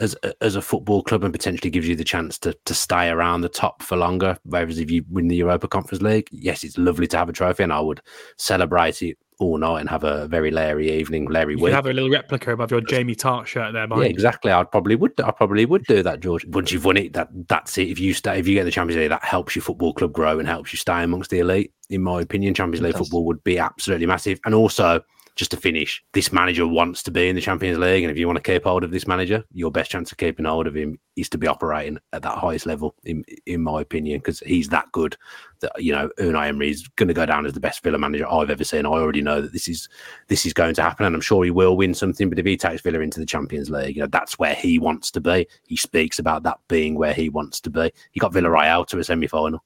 as as a football club and potentially gives you the chance to to stay around the top for longer. Whereas if you win the Europa Conference League, yes, it's lovely to have a trophy, and I would celebrate it all night and have a very Larry evening, Larry you week. have a little replica above your Jamie Tartt shirt there, Yeah, exactly. I probably would. I probably would do that, George. Once you've won it, that that's it. If you stay, if you get the Champions League, that helps your football club grow and helps you stay amongst the elite. In my opinion, Champions League football would be absolutely massive, and also just to finish, this manager wants to be in the Champions League. And if you want to keep hold of this manager, your best chance of keeping hold of him is to be operating at that highest level, in in my opinion, because he's that good that you know Unai Emery is going to go down as the best Villa manager I've ever seen. I already know that this is this is going to happen, and I'm sure he will win something. But if he takes Villa into the Champions League, you know that's where he wants to be. He speaks about that being where he wants to be. He got Villa Villarreal to a semi final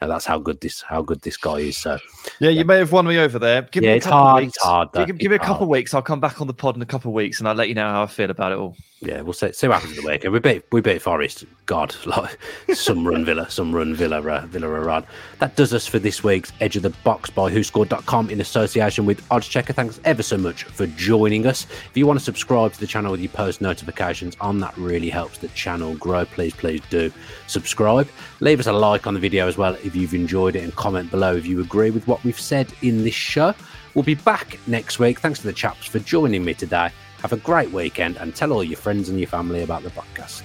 that's how good this how good this guy is. So yeah, you may have won me over there. Give yeah, me a couple hard, weeks. It's hard. Give, give me a couple of weeks. I'll come back on the pod in a couple of weeks, and I'll let you know how I feel about it all yeah, we'll see, see what happens in the weekend. We beat we beat Forest. God, [laughs] like some run Villa, some run Villa, uh, Villa run. That does us for this week's Edge of the Box by WhoScored.com in association with Oddschecker. Thanks ever so much for joining us. If you want to subscribe to the channel with your post notifications on, that really helps the channel grow. Please, please do subscribe. Leave us a like on the video as well if you've enjoyed it, and comment below if you agree with what we've said in this show. We'll be back next week. Thanks to the chaps for joining me today. Have a great weekend and tell all your friends and your family about the podcast.